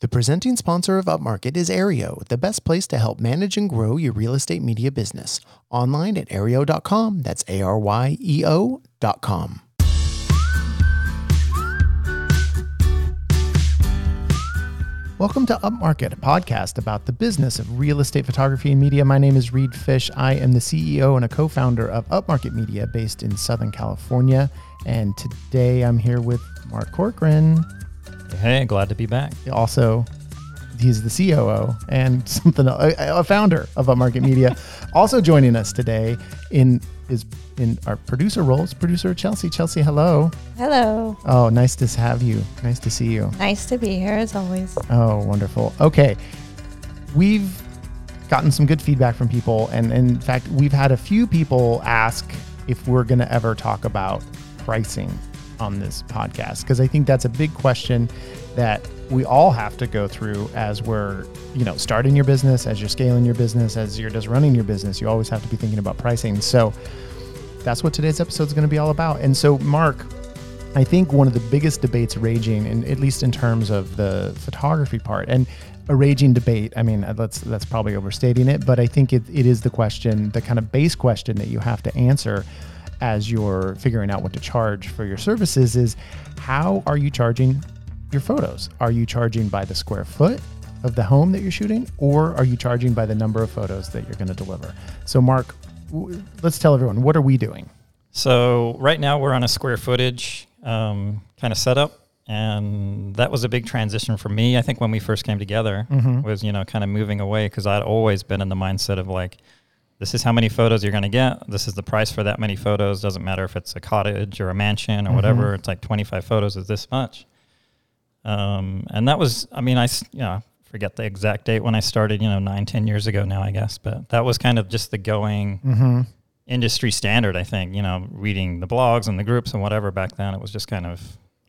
The presenting sponsor of Upmarket is Aryeo, the best place to help manage and grow your real estate media business. Online at aryeo.com. That's A R Y E O.com. Welcome to Upmarket, a podcast about the business of real estate photography and media. My name is Reed Fish. I am the CEO and a co founder of Upmarket Media based in Southern California. And today I'm here with Mark Corcoran. Hey, glad to be back. Also, he's the COO and something a, a founder of Upmarket Media. also joining us today in is in our producer roles, producer Chelsea. Chelsea, hello. Hello. Oh, nice to have you. Nice to see you. Nice to be here as always. Oh, wonderful. Okay. We've gotten some good feedback from people. And in fact, we've had a few people ask if we're going to ever talk about pricing on this podcast. Because I think that's a big question that we all have to go through as we're, you know, starting your business, as you're scaling your business, as you're just running your business. You always have to be thinking about pricing. So that's what today's episode is going to be all about. And so, Mark, I think one of the biggest debates raging, and at least in terms of the photography part, and a raging debate. I mean, that's that's probably overstating it, but I think it, it is the question, the kind of base question that you have to answer as you're figuring out what to charge for your services is how are you charging your photos? Are you charging by the square foot of the home that you're shooting, or are you charging by the number of photos that you're going to deliver? So, Mark, w- let's tell everyone what are we doing? So right now we're on a square footage um, kind of setup, and that was a big transition for me. I think when we first came together was you know kind of moving away because I'd always been in the mindset of like, this is how many photos you're going to get. This is the price for that many photos. Doesn't matter if it's a cottage or a mansion or whatever. It's like 25 photos is this much. Um, and that was, I mean, I you know, forget the exact date when I started, you know, nine, ten years ago now, I guess, but that was kind of just the going Mm-hmm. industry standard, I think, you know, reading the blogs and the groups and whatever back then, it was just kind of,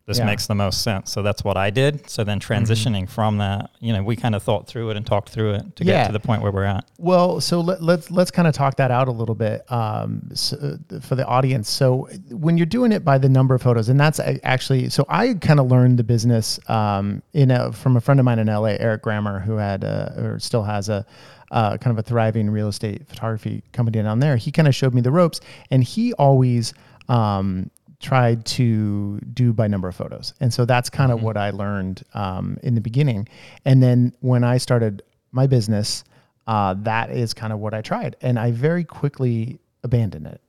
this Yeah. makes the most sense. So that's what I did. So then transitioning from that, you know, we kind of thought through it and talked through it to Yeah. get to the point where we're at. Well, so let, let's let's kind of talk that out a little bit um, so, for the audience. So when you're doing it by the number of photos, and that's actually so I kind of learned the business um, in a, from a friend of mine in LA, Eric Grammer, who had a, or still has a uh, kind of a thriving real estate photography company down there. He kind of showed me the ropes, and he always. Um, tried to do by number of photos. And so that's kind of what I learned um, in the beginning. And then when I started my business, uh, that is kind of what I tried. And I very quickly abandoned it.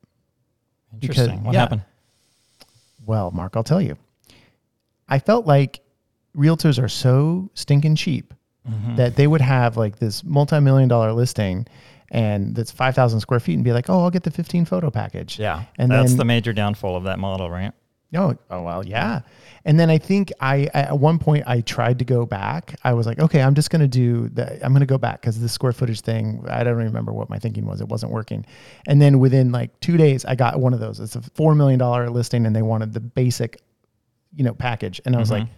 Because- Interesting. what yeah. happened? Well, Mark, I'll tell you. I felt like realtors are so stinking cheap Mm-hmm. that they would have like this multi-million dollar listing and that's 5,000 square feet and be like, oh, I'll get the 15 photo package. Yeah. And that's then- the major downfall of that model, right? Oh, oh well, yeah. And then I think I at one point I tried to go back. I was like, okay, I'm just going to do the I'm going to go back cuz the square footage thing, I don't remember what my thinking was. It wasn't working. And then within like 2 days I got one of those. It's a 4 million dollar listing and they wanted the basic you know package and I was mm-hmm. like,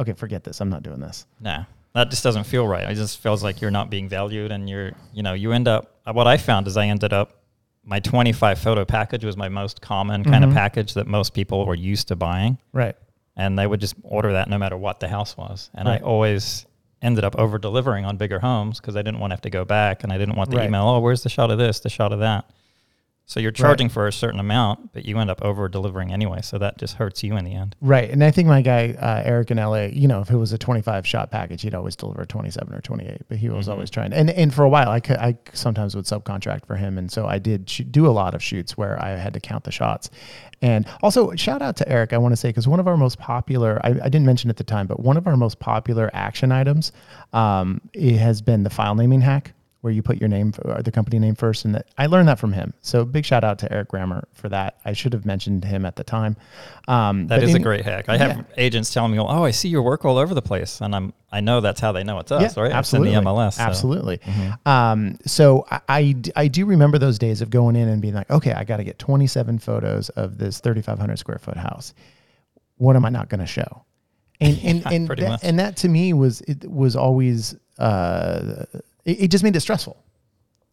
okay, forget this. I'm not doing this. Nah, that just doesn't feel right. It just feels like you're not being valued, and you're, you know, you end up. What I found is I ended up. My 25 photo package was my most common kind of mm-hmm. package that most people were used to buying, Right. and they would just order that no matter what the house was. And Right. I always ended up over delivering on bigger homes because I didn't want to have to go back, and I didn't want the Right. email. Oh, where's the shot of this? The shot of that. So you're charging for a certain amount, but you end up over delivering anyway. So that just hurts you in the end. Right. And I think my guy, uh, Eric in LA, you know, if it was a 25 shot package, he'd always deliver 27 or 28, but he was always trying. And, and for a while, I, could, I sometimes would subcontract for him. And so I did sh- do a lot of shoots where I had to count the shots. And also, shout out to Eric, I want to say, because one of our most popular, I, I didn't mention at the time, but one of our most popular action items um, it has been the file naming hack where you put your name or the company name first and that I learned that from him. So big shout out to Eric Grammer for that. I should have mentioned him at the time. Um, That is a great hack. I have Yeah. agents telling me, "Oh, I see your work all over the place," and I'm I know that's how they know it's us, right? It's Absolutely. in the MLS. so- Mm-hmm. Absolutely. Um, so I do remember those days of going in and being like, okay, I got to get 27 photos of this 3,500 square foot house. What am I not going to show? And and and that, and that to me was it was always uh, it, it just made it stressful.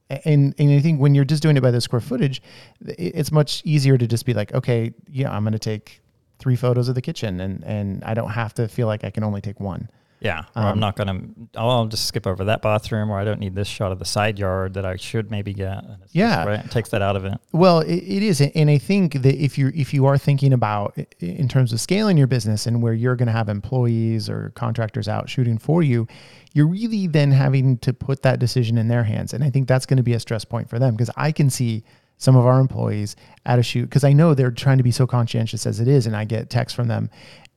And and I think when you're just doing it by the square footage, it's much easier to just be like, okay, yeah, I'm going to take three photos of the kitchen, and and I don't have to feel like I can only take one. Yeah, or I'm um, not gonna. Oh, I'll just skip over that bathroom, or I don't need this shot of the side yard that I should maybe get. It's just, Yeah. right. It takes that out of it. Well, it, it is, and I think that if you if you are thinking about in terms of scaling your business and where you're going to have employees or contractors out shooting for you, you're really then having to put that decision in their hands, and I think that's going to be a stress point for them because I can see some of our employees at a shoot because I know they're trying to be so conscientious as it is, and I get texts from them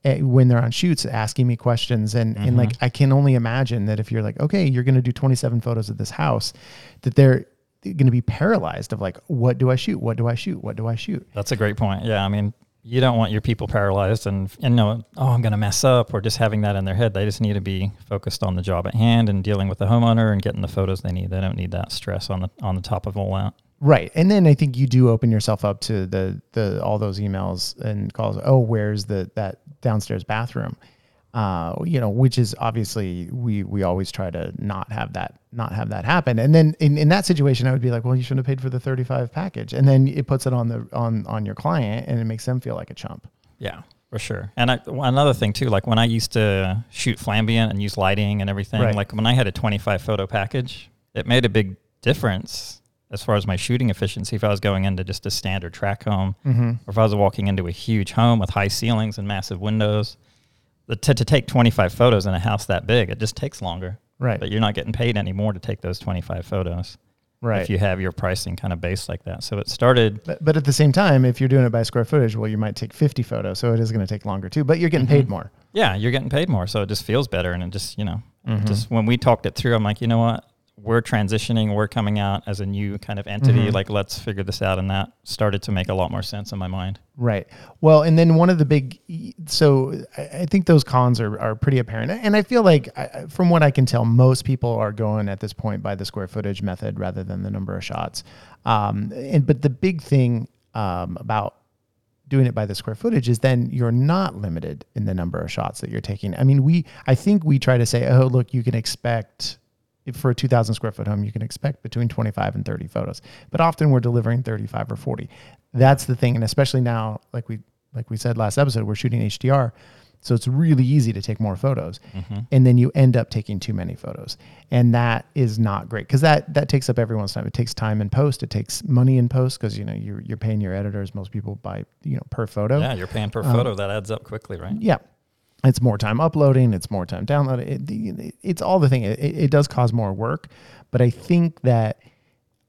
eh, when they're on shoots asking me questions. And and like I can only imagine that if you're like okay you're going to do 27 photos of this house that they're going to be paralyzed of like what do I shoot? What do I shoot? What do I shoot? That's a great point. Yeah, I mean, you don't want your people paralyzed and and know, oh, I'm going to mess up, or just having that in their head. They just need to be focused on the job at hand and dealing with the homeowner and getting the photos they need. They don't need that stress on the on the top of all that. right and then I think you do open yourself up to the the all those emails and calls oh where's the that downstairs bathroom uh you know which is obviously we we always try to not have that not have that happen and then in, in that situation I would be like well you shouldn't have paid for the 35 package and then it puts it on the on on your client and it makes them feel like a chump Yeah, for sure. And I, another thing too, like when I used to shoot flambient and use lighting and everything, Right. like when I had a 25 photo package, it made a big difference as far as my shooting efficiency. If I was going into just a standard track home, Mm-hmm. or if I was walking into a huge home with high ceilings and massive windows, to, to take 25 photos in a house that big, it just takes longer. right But you're not getting paid anymore to take those 25 photos right if you have your pricing kind of based like that. So it started But, but at the same time, if you're doing it by square footage, well, you might take 50 photos, so it is going to take longer too. But you're getting paid more. yeah, you're getting paid more, so it just feels better. And it just, you know, Mm-hmm. just when we talked it through, I'm like, you know what, we're transitioning, we're coming out as a new kind of entity. Mhm. Like, let's figure this out, and that started to make a lot more sense in my mind. Right. Well, and then one of the big, so I, think those cons are, are pretty apparent. And I feel like, I- from what I can tell, most people are going at this point by the square footage method rather than the number of shots. Um, and but the big thing um, about doing it by the square footage is then you're not limited in the number of shots that you're taking. I mean, we I think we try to say, oh, look, you can expect for a 2000 square foot home, you can expect between 25 and 30 photos, but often we're delivering 35 or 40. That's the thing. And especially now, like we, like we said last episode, we're shooting HDR. So it's really easy to take more photos and then you end up taking too many photos. And that is not great because that, that takes up everyone's time. It takes time in post. It takes money in post because, you know, you're, you're paying your editors. Most people buy, you know, per photo. Yeah, you're paying per Um, photo. That adds up quickly, right? Yeah. It's more time uploading. It's more time downloading. It, it- it's all the thing. It, it does cause more work, but I think that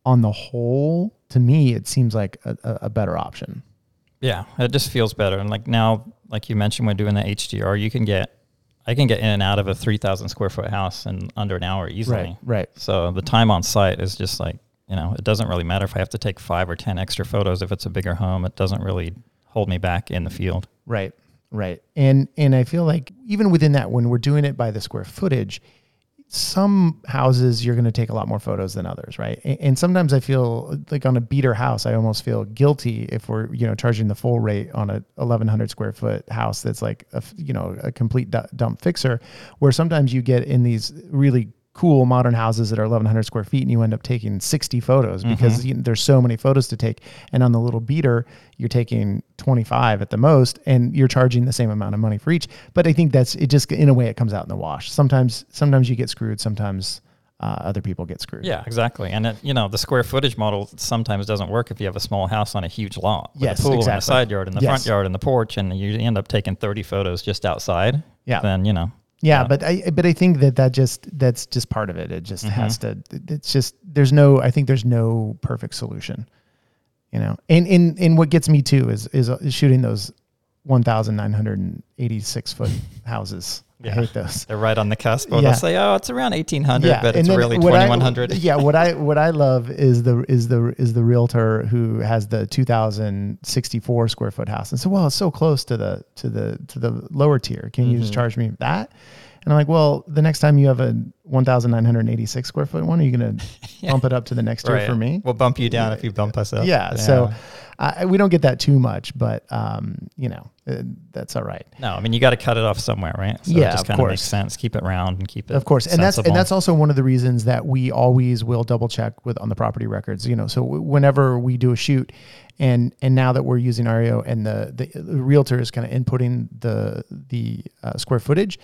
on the whole, to me, it seems like a, a, better option. Yeah, it just feels better. And like now, like you mentioned, when doing the HDR, you can get, I can get in and out of a 3,000 square foot house in under an hour easily. right, Right. So the time on site is just like, you know, it doesn't really matter if I have to take five or 10 extra photos. If it's a bigger home, it doesn't really hold me back in the field. Right. Right. And and I feel like even within that, when we're doing it by the square footage, some houses you're going to take a lot more photos than others, right? And, and sometimes I feel like on a beater house, I almost feel guilty if we're you know charging the full rate on a 1100 square foot house that's like a you know a complete du- dump fixer, where sometimes you get in these really cool modern houses that are 1100 square feet and you end up taking 60 photos because you know, there's so many photos to take and on the little beater you're taking 25 at the most and you're charging the same amount of money for each but i think that's it just in a way it comes out in the wash sometimes sometimes you get screwed sometimes uh, other people get screwed Yeah, exactly. And it, you know, the square footage model sometimes doesn't work if you have a small house on a huge lot with Yes, a pool and a side yard and the Yes. front yard and the porch, and you end up taking 30 photos just outside. Yeah. Then you know, yeah but i but i think that that just that's just part of it. It just Mm-hmm. has to it's just there's no i think there's no perfect solution you know? And in in what gets me too is is, is shooting those 1986 foot houses i hate those they're right on the cusp. Yeah. they'll say, oh, it's around 1800, but and it's really what I- 2100. yeah, what I what I love is the is the is the realtor who has the 2064 square foot house and so well it's so close to the to the to the lower tier. Can you Mm-hmm. just charge me that? And I'm like, well, the next time you have a 1,986 square foot one, are you going to bump it up to the next Right. for me? We'll bump you down if you bump us up. Yeah. So I, we don't get that too much, but um, you know, uh, that's all right. No, I mean you got to cut it off somewhere, right? So Yeah, it just kind of makes sense. Keep it round and keep it of course and that's and that's also one of the reasons that we always will double check with on the property records you know so w- whenever we do a shoot and and now that we're using Aryeo and the the, the realtor is kind of inputting the the uh, square footage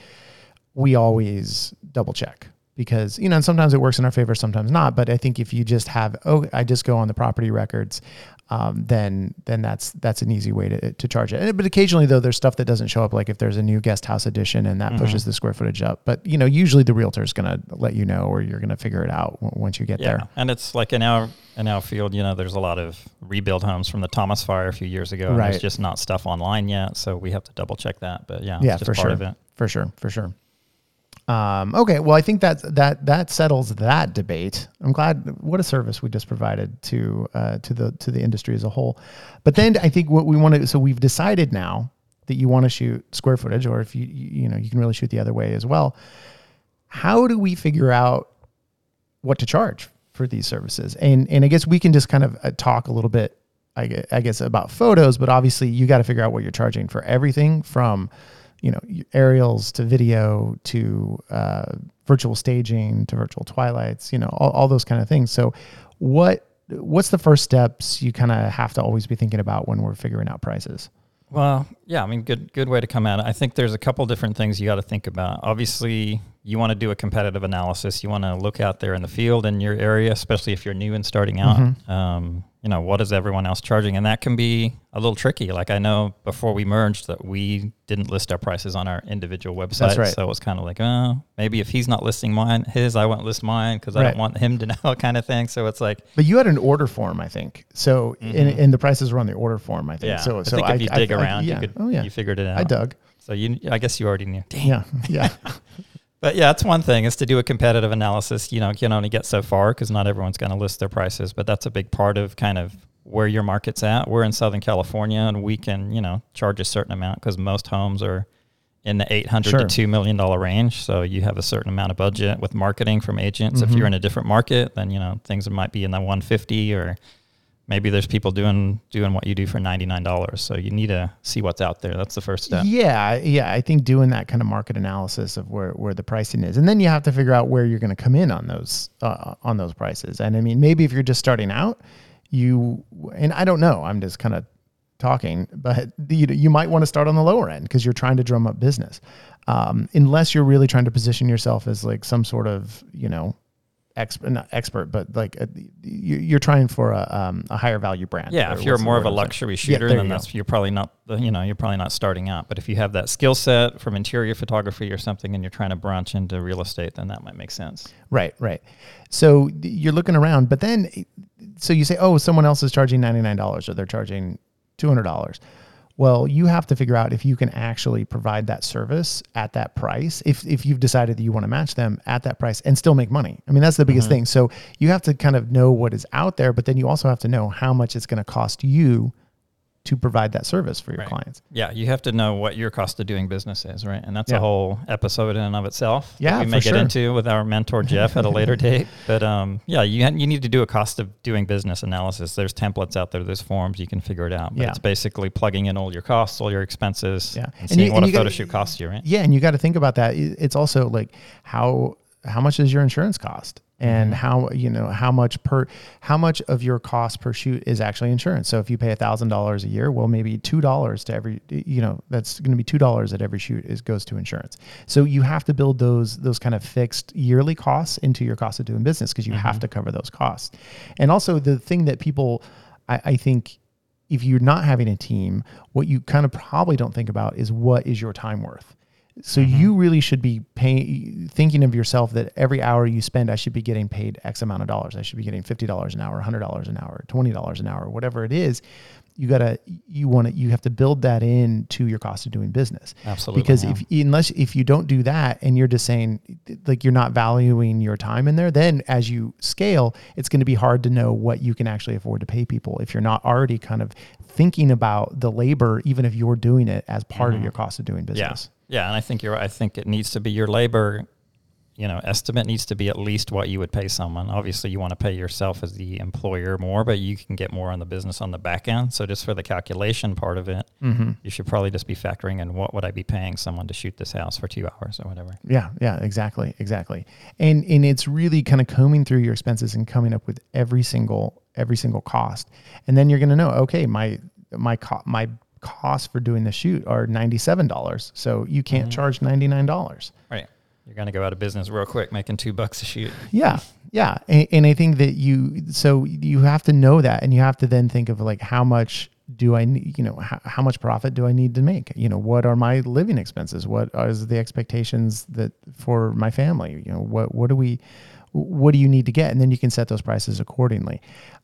we always double check because you know and sometimes it works in our favor sometimes not but i think if you just have oh i just go on the property records um, then then that's that's an easy way to, to charge it but occasionally though there's stuff that doesn't show up like if there's a new guest house addition and that pushes the square footage up but you know usually the realtor is going to let you know or you're going to figure it out w- once you get Yeah, there and it's like in our in our field, you know, there's a lot of rebuild homes from the Thomas Fire a few years ago. and Right. There's just not stuff online yet, so we have to double check that. But yeah, yeah it's just for part sure of it. for sure for sure um, okay well i think that that that settles that debate. I'm glad what a service we just provided to uh, to the to the industry as a whole. But then i think what we want to so we've decided now that you want to shoot square footage or if you you know you can really shoot the other way as well. How do we figure out what to charge for these services? And and i guess we can just kind of uh, talk a little bit I, gue- I guess about photos but obviously you got to figure out what you're charging for everything from you know aerials to video to uh, virtual staging to virtual twilights you know all, all those kind of things so what what's the first steps you kind of have to always be thinking about when we're figuring out prices Well, yeah, I mean, good good way to come at it. I think there's a couple different things you got to think about. Obviously, you want to do a competitive analysis. You want to look out there in the field in your area, especially if you're new and starting out. Mm-hmm. Um, you know, what is everyone else charging? And that can be a little tricky. Like I know before we merged that we didn't list our prices on our individual websites. right. So it was kind of like, oh, maybe if he's not listing mine, his, I won't list mine because I don't want him to know kind of thing. So it's like, but you had an order form i think so and, and the prices were on the order form i think yeah. so I so think if you dig I- around, yeah. you could, oh yeah you figured it out. i dug So you, I guess you already knew. yeah yeah But yeah, that's one thing is to do a competitive analysis. You know, you can only get so far because not everyone's going to list their prices, but that's a big part of kind of where your market's at. We're in Southern California and we can, you know, charge a certain amount because most homes are in the 800 Sure. to 2 million dollar range. So you have a certain amount of budget with marketing from agents. If Mhm. you're in a different market, then, you know, things might be in the 150 or maybe there's people doing doing what you do for $99. So you need to see what's out there. That's the first step. Yeah, yeah. I think doing that kind of market analysis of where, where the pricing is, and then you have to figure out where you're going to come in on those uh, on those prices. And I mean, maybe if you're just starting out, you and I don't know. I'm just kind of talking, but you you might want to start on the lower end because you're trying to drum up business, um, unless you're really trying to position yourself as like some sort of you know. Expert, not expert, but like a, you- you're trying for a, um, a higher value brand. Yeah, if you're more of a luxury Yeah, shooter, there then you go. that's you're probably not the- you know you're probably not starting out. But if you have that skill set from interior photography or something, and you're trying to branch into real estate, then that might make sense. Right, right. So you're looking around, but then, so you say, oh, someone else is charging $99 or they're charging $200. Well, you have to figure out if you can actually provide that service at that price. If, if you've decided that you want to match them at that price and still make money. I mean, that's the biggest mm-hmm. thing. So you have to kind of know what is out there, but then you also have to know how much it's going to cost you to provide that service for your Right. clients. Yeah, you have to know what your cost of doing business is, right? And that's Yeah. a whole episode in and of itself. Yeah, we may get sure. into with our mentor Jeff at a later date. But um, yeah, you you need to do a cost of doing business analysis. There's templates out there, there's forms, you can figure it out. But Yeah. it's basically plugging in all your costs, all your expenses, Yeah. and And seeing you- what and a you gotta- photo shoot costs you, right? Yeah, and you got to think about that. It's also like how how much does your insurance cost, and mm-hmm. how you know how much per how much of your cost per shoot is actually insurance. So if you pay a thousand dollars a year, well, maybe two dollars to every you know that's going to be two dollars at every shoot is goes to insurance. So you have to build those those kind of fixed yearly costs into your cost of doing business because you have mm-hmm. to cover those costs. And also the thing that people, I, I think if you're not having a team, what you kind of probably don't think about is what is your time worth. So you really should be paying, thinking of yourself that every hour you spend, I should be getting paid X amount of dollars. I should be getting fifty dollars an hour, hundred dollars an hour, twenty dollars an hour, whatever it is. You gotta, you want to, you have to build that into your cost of doing business. Absolutely, Because yeah. if unless if you don't do that and you're just saying like you're not valuing your time in there, then as you scale, it's going to be hard to know what you can actually afford to pay people if you're not already kind of thinking about the labor, even if you're doing it as part of your cost of doing Mm-hmm. Yeah, business. Yeah, and I think you're. right. I think it needs to be your labor. You know, estimate needs to be at least what you would pay someone. Obviously, you want to pay yourself as the employer more, but you can get more on the business on the back end. So, just for the calculation part of it, Mm-hmm. you should probably just be factoring in what would I be paying someone to shoot this house for two hours or whatever. Yeah, yeah, exactly, exactly. And and it's really kind of combing through your expenses and coming up with every single every single cost. And then you're going to know, okay, my my co- my costs for doing the shoot are $97. So you can't mm-hmm. charge $99. Right. you're going to go out of business real quick, making two bucks a shoot. Yeah, yeah, and, and I think that you so you have to know that, and you have to then think of like how much do I need, you know, how, how much profit do I need to make? You know, what are my living expenses? What is the expectations that for my family? You know, what what do we, what do you need to get? And then you can set those prices accordingly.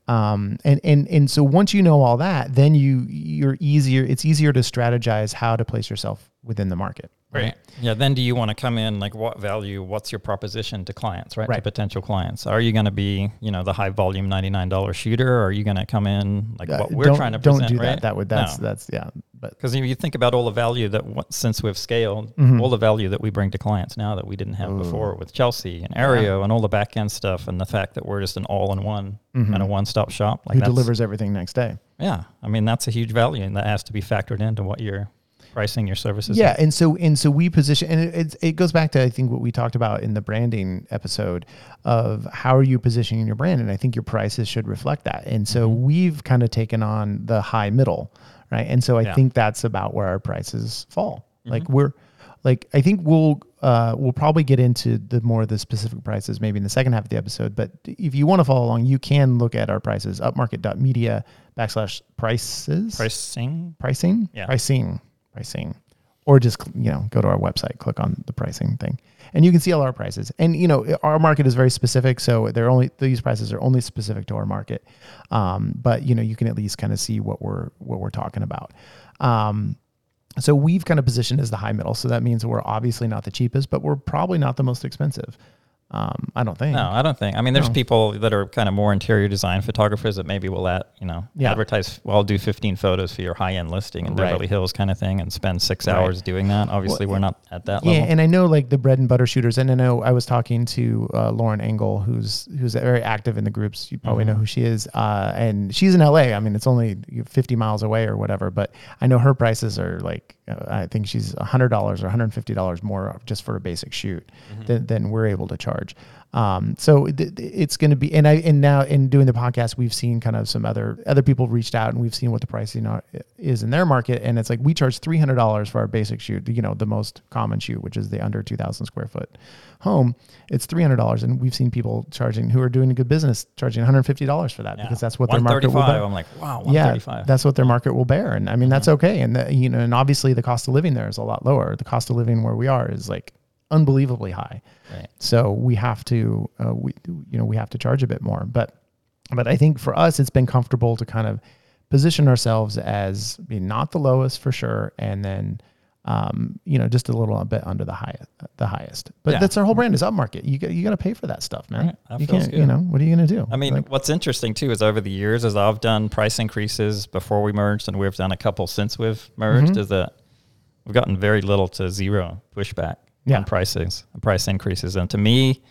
Um, and and and so once you know all that, then you you're easier. It's easier to strategize how to place yourself within the market. Right. Yeah. Then do you want to come in like what value? What's your proposition to clients, right? To potential clients. Are you going to be, you know, the high volume ninety nine dollar shooter, or are you going to come in like Uh, what we're trying to don't present? do right? that. That would that's No. that's yeah. But Because you think about all the value that since we've scaled, Mhm. all the value that we bring to clients now that we didn't have Ooh. before with Chelsea and Aryeo and all the back end stuff, and the fact that we're just an all in one Mhm. kind of one stop shop. Like who delivers everything next day? Yeah, I mean that's a huge value, and that has to be factored into what you're pricing your services. Yeah, and so and so we position, and it, it goes back to I think what we talked about in the branding episode of how are you positioning your brand, and I think your prices should reflect that. And so Mm-hmm. we've kind of taken on the high middle, right? And so I Yeah. Mm-hmm. think that's about where our prices fall. Like we're like I think we'll uh, we'll probably get into the more of the specific prices maybe in the second half of the episode. But if you want to follow along, you can look at our prices upmarket.media backslash prices pricing. pricing Yeah. pricing pricing or just you know go to our website click on the pricing thing. And you can see all our prices. And you know our market is very specific so they're only these prices are only specific to our market. Um, but you know you can at least kind of see what we're what we're talking about. Um, so we've kind of positioned as the high middle. So that means we're obviously not the cheapest but we're probably not the most expensive um, i don't think No, I don't think. I mean, there's No. people that are kind of more interior design photographers that maybe will at you know Yeah. advertise. Well, I'll do 15 photos for your high end listing in Right. Beverly Hills kind of thing, and spend six Right. hours doing that. Obviously, Well, we're not at that Yeah, level. Yeah, and I know like the bread and butter shooters, and I know I was talking to uh, Lauren Engel, who's who's very active in the groups. You probably know who she is, uh, and she's in LA. I mean, it's only 50 miles away or whatever, but I know her prices are like I think she's hundred dollars or 150 dollars more just for a basic shoot mm-hmm. than, than we're able to charge. Um, so th- it's going to be, and I and now in doing the podcast, we've seen kind of some other other people reached out, and we've seen what the pricing are, is in their market, and it's like we charge three hundred dollars for our basic shoot, you know, the most common shoot, which is the under two thousand square foot home. It's three hundred dollars, and we've seen people charging who are doing a good business charging one hundred fifty dollars for that Yeah. because that's what their market will bear. I'm like, wow, Yeah, that's what their market will bear, and I mean that's okay. And the, you know, and obviously the cost of living there is a lot lower. The cost of living where we are is like unbelievably high. Right. So we have to, uh, we you know, we have to charge a bit more. But, but I think for us, it's been comfortable to kind of position ourselves as being not the lowest for sure, and then, um, you know, just a little bit under the highest, the highest. But Yeah. that's our whole brand is upmarket. You got you got to pay for that stuff, man. Right. That You can't, you know, what are you gonna do? I mean, Like, what's interesting too is over the years, as I've done price increases before we merged, and we've done a couple since we've merged, Mhm. is that we've gotten very little to zero pushback Yeah. on prices, price increases. And to me,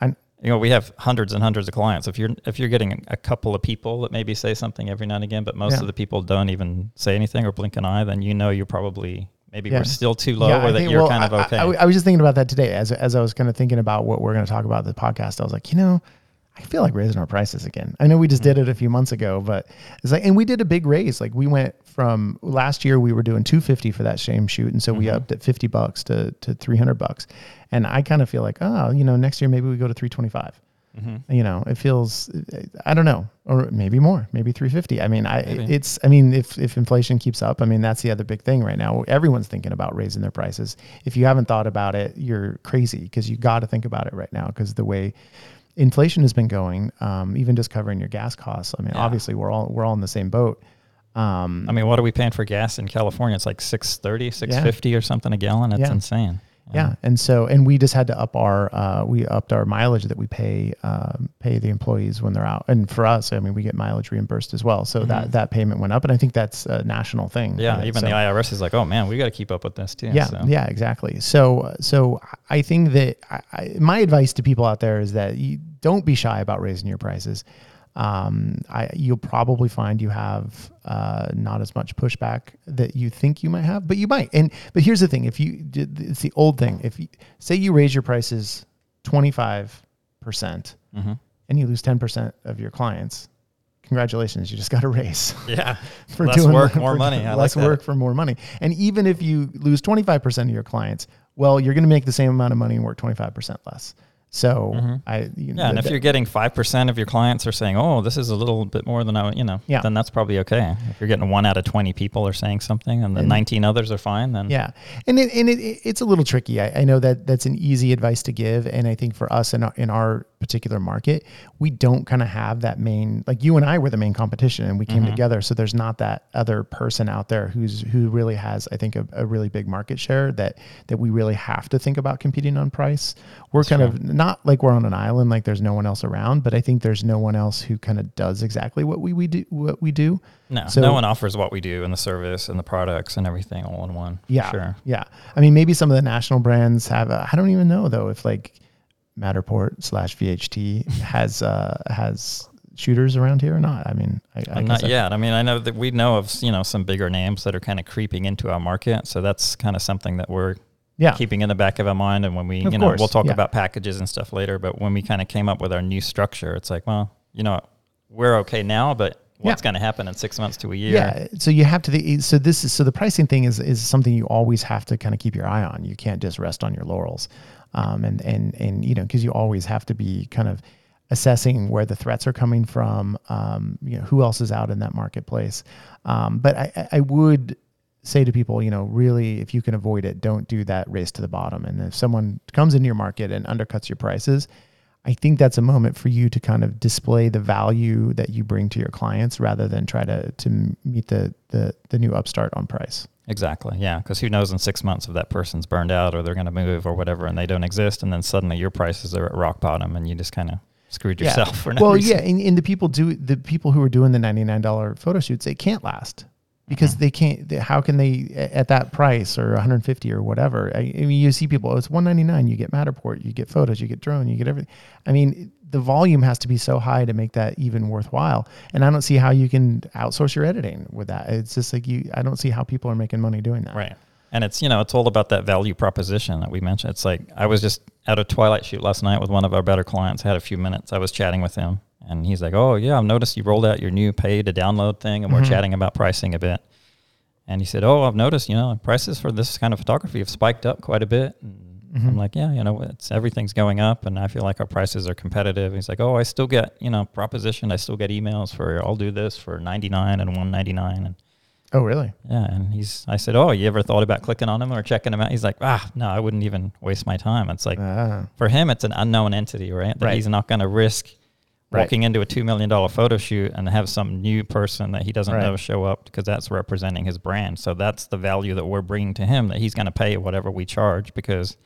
I'm, you know, we have hundreds and hundreds of clients. If you're if you're getting a couple of people that maybe say something every now and again, but most Yeah. of the people don't even say anything or blink an eye, then you know you're probably maybe Yeah. we're still too low, I or that think- you're well, kind of okay. I, I was just thinking about that today as as I was kind of thinking about what we're going to talk about the podcast. I was like, you know, I feel like raising our prices again. I know we just did Mm-hmm. it a few months ago, but it's like, and we did a big raise. Like we went from last year, we were doing 250 for that same shoot. And so we Mhm. upped at 50 bucks to, to 300 bucks. And I kind of feel like, oh, you know, next year, maybe we go to 325 Mhm. you know it feels i don't know or maybe more maybe 350 i mean i Maybe. it's i mean if if inflation keeps up i mean that's the other big thing right now everyone's thinking about raising their prices if you haven't thought about it you're crazy because you got to think about it right now because the way inflation has been going um, even just covering your gas costs i mean Yeah. obviously we're all we're all in the same boat um, I mean, what are we paying for gas in California? It's like 630, 650 or something a gallon. It's Yeah. insane. Yeah, and so and we just had to up our uh, we upped our mileage that we pay um, pay the employees when they're out, and for us, I mean, we get mileage reimbursed as well. So that that payment went up, and I think that's a national thing. Mm-hmm. Yeah, even so- the IRS is like, oh man, we got to keep up with this too. yeah, so. yeah, exactly. So, so I think that I, I, my advice to people out there is that you don't be shy about raising your prices. Um, I, you'll probably find you have uh, not as much pushback that you think you might have, but you might. And but here's the thing: if you, it's the old thing. If you say you raise your prices twenty five percent Mhm. and you lose ten percent of your clients, congratulations, you just got a raise Yeah. for Less doing work, more money. I like less that. work for more money. And even if you lose 25% of your clients, Well, you're going to make the same amount of money and work 25% less. So mm-hmm. I, you Yeah, and if that- you're getting five percent of your clients are saying, "Oh, this is a little bit more than I," you know, Yeah. then that's probably okay. If you're getting one out of twenty people are saying something, and the And- 19 others are fine, then Yeah, and it, and it, it's a little tricky. I, I know that that's an easy advice to give, and I think for us in our, in our particular market, we don't kind of have that main like you and I were the main competition, and we came mm-hmm. together. So there's not that other person out there who's who really has, I think, a, a really big market share that that we really have to think about competing on price. We're kind of not like we're on an island, like there's no one else around, but I think there's no one else who kind of does exactly what we we do what we do. no, So- no one offers what we do and the service and the products and everything all in one. Yeah. sure. Yeah. I mean, maybe some of the national brands have, I I don't even know though, if like Matterport slash VHT has, uh, has shooters around here or not. I mean, I, I not I- yet. I mean, I know that we know of you know some bigger names that are kind of creeping into our market, so that's kind of something that we're Yeah. keeping in the back of our mind. And when we, Of you know, course, we'll talk yeah. about packages and stuff later. But when we kind of came up with our new structure, it's like, well, you know, we're okay now, but what's Yeah. going to happen in six months to a year? Yeah. So you have to, the, so this is, so the pricing thing is, is something you always have to kind of keep your eye on. You can't just rest on your laurels. Um, and, and, and, you know, cause you always have to be kind of assessing where the threats are coming from, um, you know, who else is out in that marketplace. Um, but I- I would say to people, you know, really, if you can avoid it, don't do that race to the bottom. And if someone comes into your market and undercuts your prices, I think that's a moment for you to kind of display the value that you bring to your clients rather than try to to meet the the, the new upstart on price. Exactly. Yeah. Because who knows in six months if that person's burned out or they're going to move or whatever and they don't exist. And then suddenly your prices are at rock bottom and you just kind of screwed yourself for no well, reason. yeah, and, and the people do the people who are doing the ninety nine dollar photo shoots, they can't last because they can't. They, how can they at that price or one hundred fifty or whatever? I, I mean, you see people. Oh, it's one ninety nine. You get Matterport, you get photos, you get drone, you get everything. I mean, the volume has to be so high to make that even worthwhile. And I don't see how you can outsource your editing with that. It's just like you. I don't see how people are making money doing that. Right. And it's, you know, it's all about that value proposition that we mentioned. It's like I was just at a Twilight shoot last night with one of our better clients, I had a few minutes. I was chatting with him and he's like, Oh, yeah, I've noticed you rolled out your new pay to download thing and we're chatting about pricing a bit. And he said, Oh, I've noticed, you know, prices for this kind of photography have spiked up quite a bit. And I'm like, Yeah, you know, it's everything's going up and I feel like our prices are competitive. He's like, Oh, I still get, you know, proposition, I still get emails for I'll do this for ninety nine and one ninety nine and Oh, really? yeah, and he's. I said, "Oh, you ever thought about clicking on him or checking him out?" He's like, "Ah, no, I wouldn't even waste my time." It's like Ah. for him, it's an unknown entity, right? That Right. he's not going to risk Right. walking into a two million dollar photo shoot and have some new person that he doesn't Right. know show up because that's representing his brand. So that's the value that we're bringing to him that he's going to pay whatever we charge because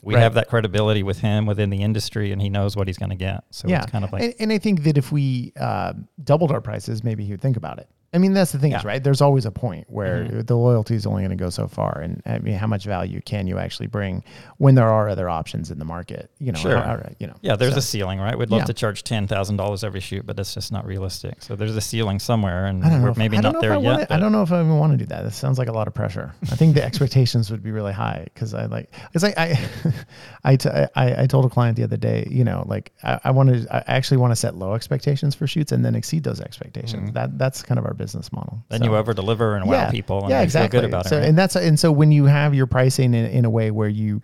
we Right. have that credibility with him within the industry and he knows what he's going to get. So yeah, it's kind of like and, and I think that if we uh, doubled our prices, maybe he would think about it. I mean, that's the thing, Yeah. Mm-hmm. right? There's always a point where the loyalty is only going to go so far, and I mean, how much value can you actually bring when there are other options in the market? You know, Sure. all right, you know. Yeah, there's so- a ceiling, right? We'd love Yeah. to charge ten thousand dollars every shoot, but that's just not realistic. So there's a ceiling somewhere, and I don't know. we're if- maybe not there yet. I don't know if I even want to do that. This sounds like a lot of pressure. I think the expectations would be really high because I like because I I, I, t- I I told a client the other day, you know, like I, I wanted I actually want to set low expectations for shoots and then exceed those expectations. That that's kind of our business model. Then So- you over deliver and wow people, and yeah, they exactly. feel good about so, it. Right? and that's and so when you have your pricing in, in a way where you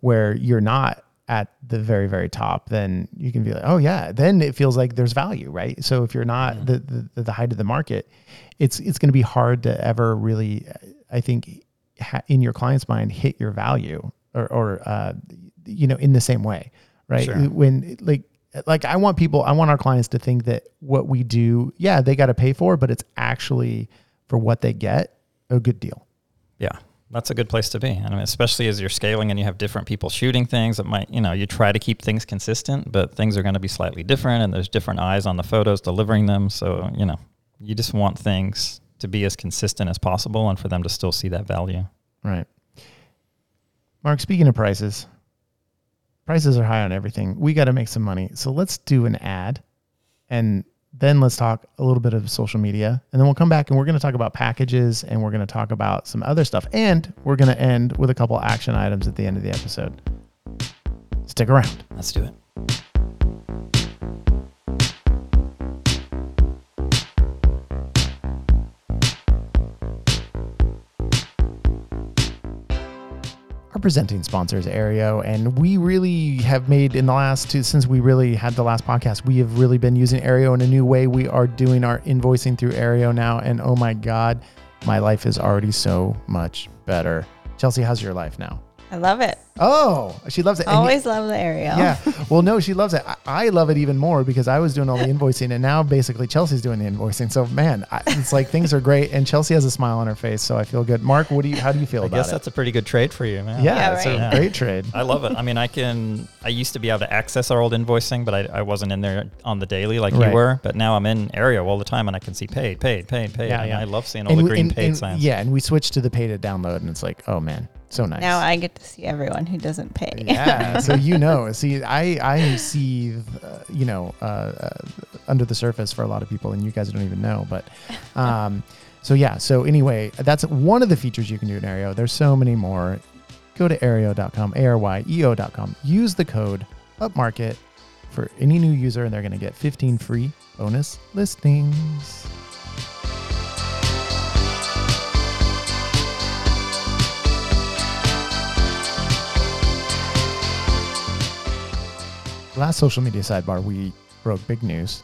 where you're not at the very very top, then you can be like, oh yeah, then it feels like there's value, right? So if you're not Mm-hmm. the, the the height of the market, it's it's going to be hard to ever really, I think, ha- in your client's mind, hit your value or or uh, you know in the same way, right? Sure. When like like I want people, I want our clients to think that what we do, yeah, they got to pay for, but it's actually for what they get a good deal. yeah, that's a good place to be. I mean, especially as you're scaling and you have different people shooting things. it might, you know, you try to keep things consistent, but things are going to be slightly different, and there's different eyes on the photos delivering them. So you know, you just want things to be as consistent as possible, and for them to still see that value. Right. Mark, speaking of prices, prices are high on everything. We got to make some money. So let's do an ad and then let's talk a little bit of social media. And then we'll come back and we're going to talk about packages and we're going to talk about some other stuff. And we're going to end with a couple action items at the end of the episode. Stick around. Let's do it. Our presenting sponsor is Aryeo, and we really have made in the last two since we really had the last podcast, we have really been using Aryeo in a new way. We are doing our invoicing through Aryeo now, and oh my god, my life is already so much better. Chelsea, how's your life now? I love it. Oh, she loves it. And Always love the area. yeah. Well, no, she loves it. I, I love it even more because I was doing all the invoicing and now basically Chelsea's doing the invoicing. So man, I, it's like things are great and Chelsea has a smile on her face. So I feel good. Mark, what do you, how do you feel I about guess it? that's a pretty good trade for you, man. yeah, Yeah, it's right. a Yeah. great trade. I love it. I mean, I can. I used to be able to access our old invoicing, but I, I wasn't in there on the daily like Right. you were. But now I'm in Aryeo all the time, and I can see paid, paid, paid, paid. Yeah, and yeah. I love seeing all And the we- green and- paid and- signs. Yeah, and we switched to the pay to download and it's like, oh man, so nice. Now I get to see everyone who doesn't pay. yeah, so you know, see, I I see, uh, you know, uh, uh, under the surface for a lot of people, and you guys don't even know. But, um, so yeah, so anyway, that's one of the features you can do in Aryeo. There's so many more. Go to aryeo.com, a r y e o.com. Use the code upmarket for any new user, and they're going to get 15 free bonus listings. Last social media sidebar, we broke big news.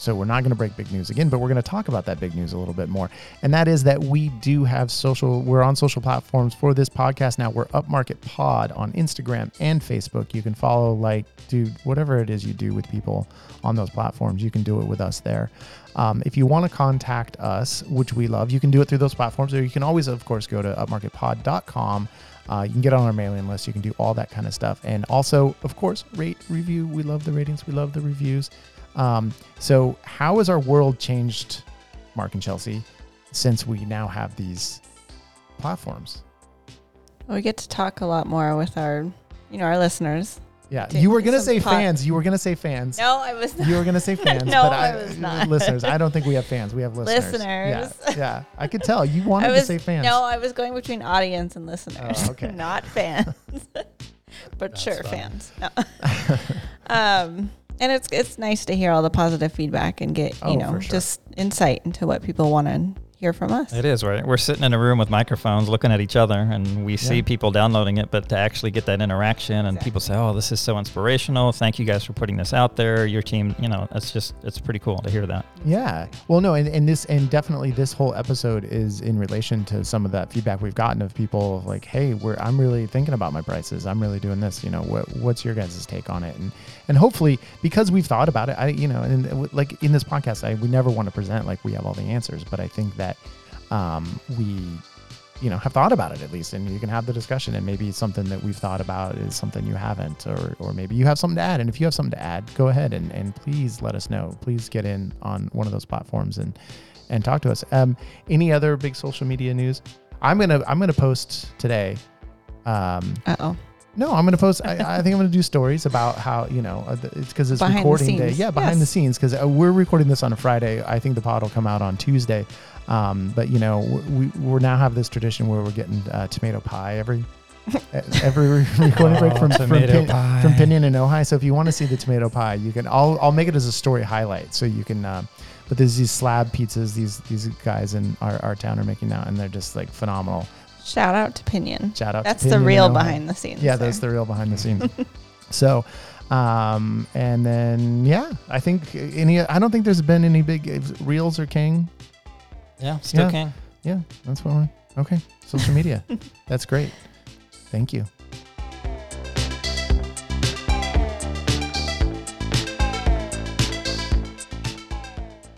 So we're not going to break big news again, but we're going to talk about that big news a little bit more. And that is that we do have social, we're on social platforms for this podcast now. We're Upmarket Pod on Instagram and Facebook. You can follow, like, do whatever it is you do with people on those platforms. You can do it with us there. Um, if you want to contact us, which we love, you can do it through those platforms, or you can always, of course, go to upmarketpod.com. Uh, you can get on our mailing list. You can do all that kind of stuff. And also, of course, rate, review. We love the ratings. We love the reviews. Um, so, how has our world changed, Mark and Chelsea, since we now have these platforms? We get to talk a lot more with our, you know, our listeners. Yeah, To you were gonna say fans. You were gonna say fans. No, I was not. You were gonna say fans, No, but I was not. listeners. I don't think we have fans. We have listeners. Listeners. Yeah, yeah. I could tell you wanted I was to say fans. no, I was going between audience and listeners. Oh, okay. not fans, but That's sure fine. fans. No. um, and it's it's nice to hear all the positive feedback and get Oh, you know sure. just insight into what people want to hear from us. It is right. We're sitting in a room with microphones, looking at each other, and we see people downloading it. But to actually get that interaction, and people say, "Oh, this is so inspirational! Thank you guys for putting this out there. Your team, you know, it's just it's pretty cool to hear that." Yeah. Well, no, and, and this and definitely this whole episode is in relation to some of that feedback we've gotten of people like, hey, we're I'm really thinking about my prices. I'm really doing this. You know, what what's your guys' take on it? And and hopefully because we've thought about it, I you know, and like in this podcast, I we never want to present like we have all the answers, but I think that um, we you know have thought about it at least and you can have the discussion and maybe something that we've thought about is something you haven't or or maybe you have something to add and if you have something to add go ahead and and please let us know. Please get in on one of those platforms and and talk to us. Um any other big social media news? I'm gonna i'm gonna post today um Uh oh. No, I'm going to post. I, I think I'm going to do stories about how you know uh, it's because it's Behind recording day. Yeah, behind the scenes because uh, we're recording this on a Friday. I think the pod will come out on Tuesday. Um, but you know, we we now have this tradition where we're getting uh, tomato pie every every recording break Oh, from from, Pin- from Pinion and Ojai. So if you want to see the tomato pie, you can. I'll I'll make it as a story highlight so you can. Uh, but there's these slab pizzas these these guys in our, our town are making now, and they're just like phenomenal. Shout out to Pinion. Shout out. That's to the real behind the scenes. Yeah, there. that's the real behind the scenes. so, um, and then yeah, I think any. I don't think there's been any big reels or king. Yeah, still Yeah. king. Yeah, that's what. We're, okay, social media. that's great. Thank you.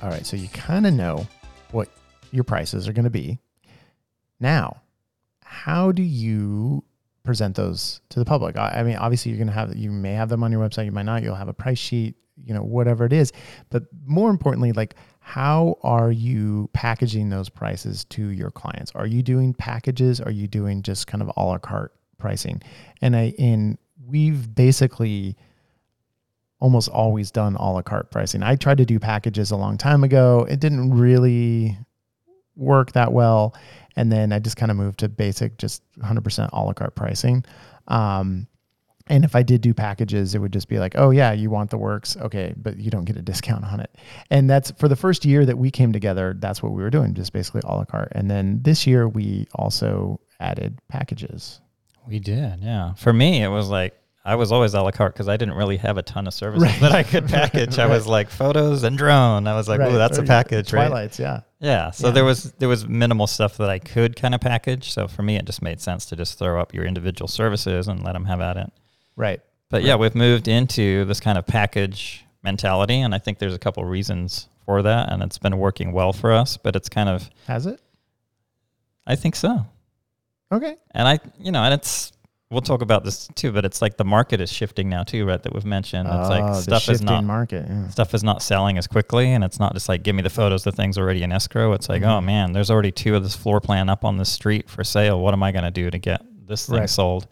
All right, so you kind of know what your prices are going to be. Now, how do you present those to the public? I, I mean, obviously, you're going to have you may have them on your website, you might not. You'll have a price sheet, you know, whatever it is. But more importantly, like, how are you packaging those prices to your clients? Are you doing packages? Are you doing just kind of a la carte pricing? And I in we've basically almost always done a la carte pricing. I tried to do packages a long time ago. It didn't really work that well. And then I just kind of moved to basic, just 100% a la carte pricing. Um, and if I did do packages, it would just be like, oh, yeah, you want the works. Okay, but you don't get a discount on it. And that's for the first year that we came together, that's what we were doing, just basically a la carte. And then this year we also added packages. We did, yeah. For me, it was like I was always a la carte because I didn't really have a ton of services Right. that I could package. I was like photos and drone. I was like, Right. oh, that's Or a package, right? Twilights, yeah. Yeah. So Yeah. there was there was minimal stuff that I could kind of package. So for me, it just made sense to just throw up your individual services and let them have at it. Right. But yeah, we've moved into this kind of package mentality, and I think there's a couple reasons for that, and it's been working well for us. But it's kind of, Has it? I think so. Okay. And I, you know, and it's we'll talk about this too, but it's like the market is shifting now too, right? That we've mentioned. It's Oh, like the stuff is not market. Yeah. stuff is not selling as quickly, and it's not just like give me the photos. The thing's already in escrow. It's like, oh Mhm. man, there's already two of this floor plan up on the street for sale. What am I going to do to get this thing Right. sold?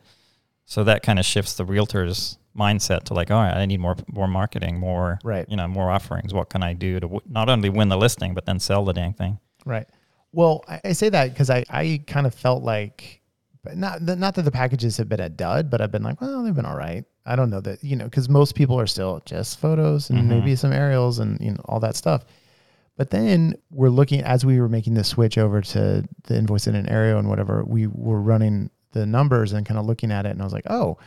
So that kind of shifts the realtor's mindset to like, all right, I need more more marketing, more Right. you know, more offerings. What can I do to w- not only win the listing but then sell the dang thing? Right. Well, I, I say that because I, I kind of felt like, but not that- not that the packages have been a dud, but I've been like, well, they've been all right. I don't know that you know because most people are still just photos and Mhm. maybe some aerials and you know all that stuff. But then we're looking as we were making the switch over to the invoice in an aerial and whatever, we were running the numbers and kind of looking at it, and I was like, oh,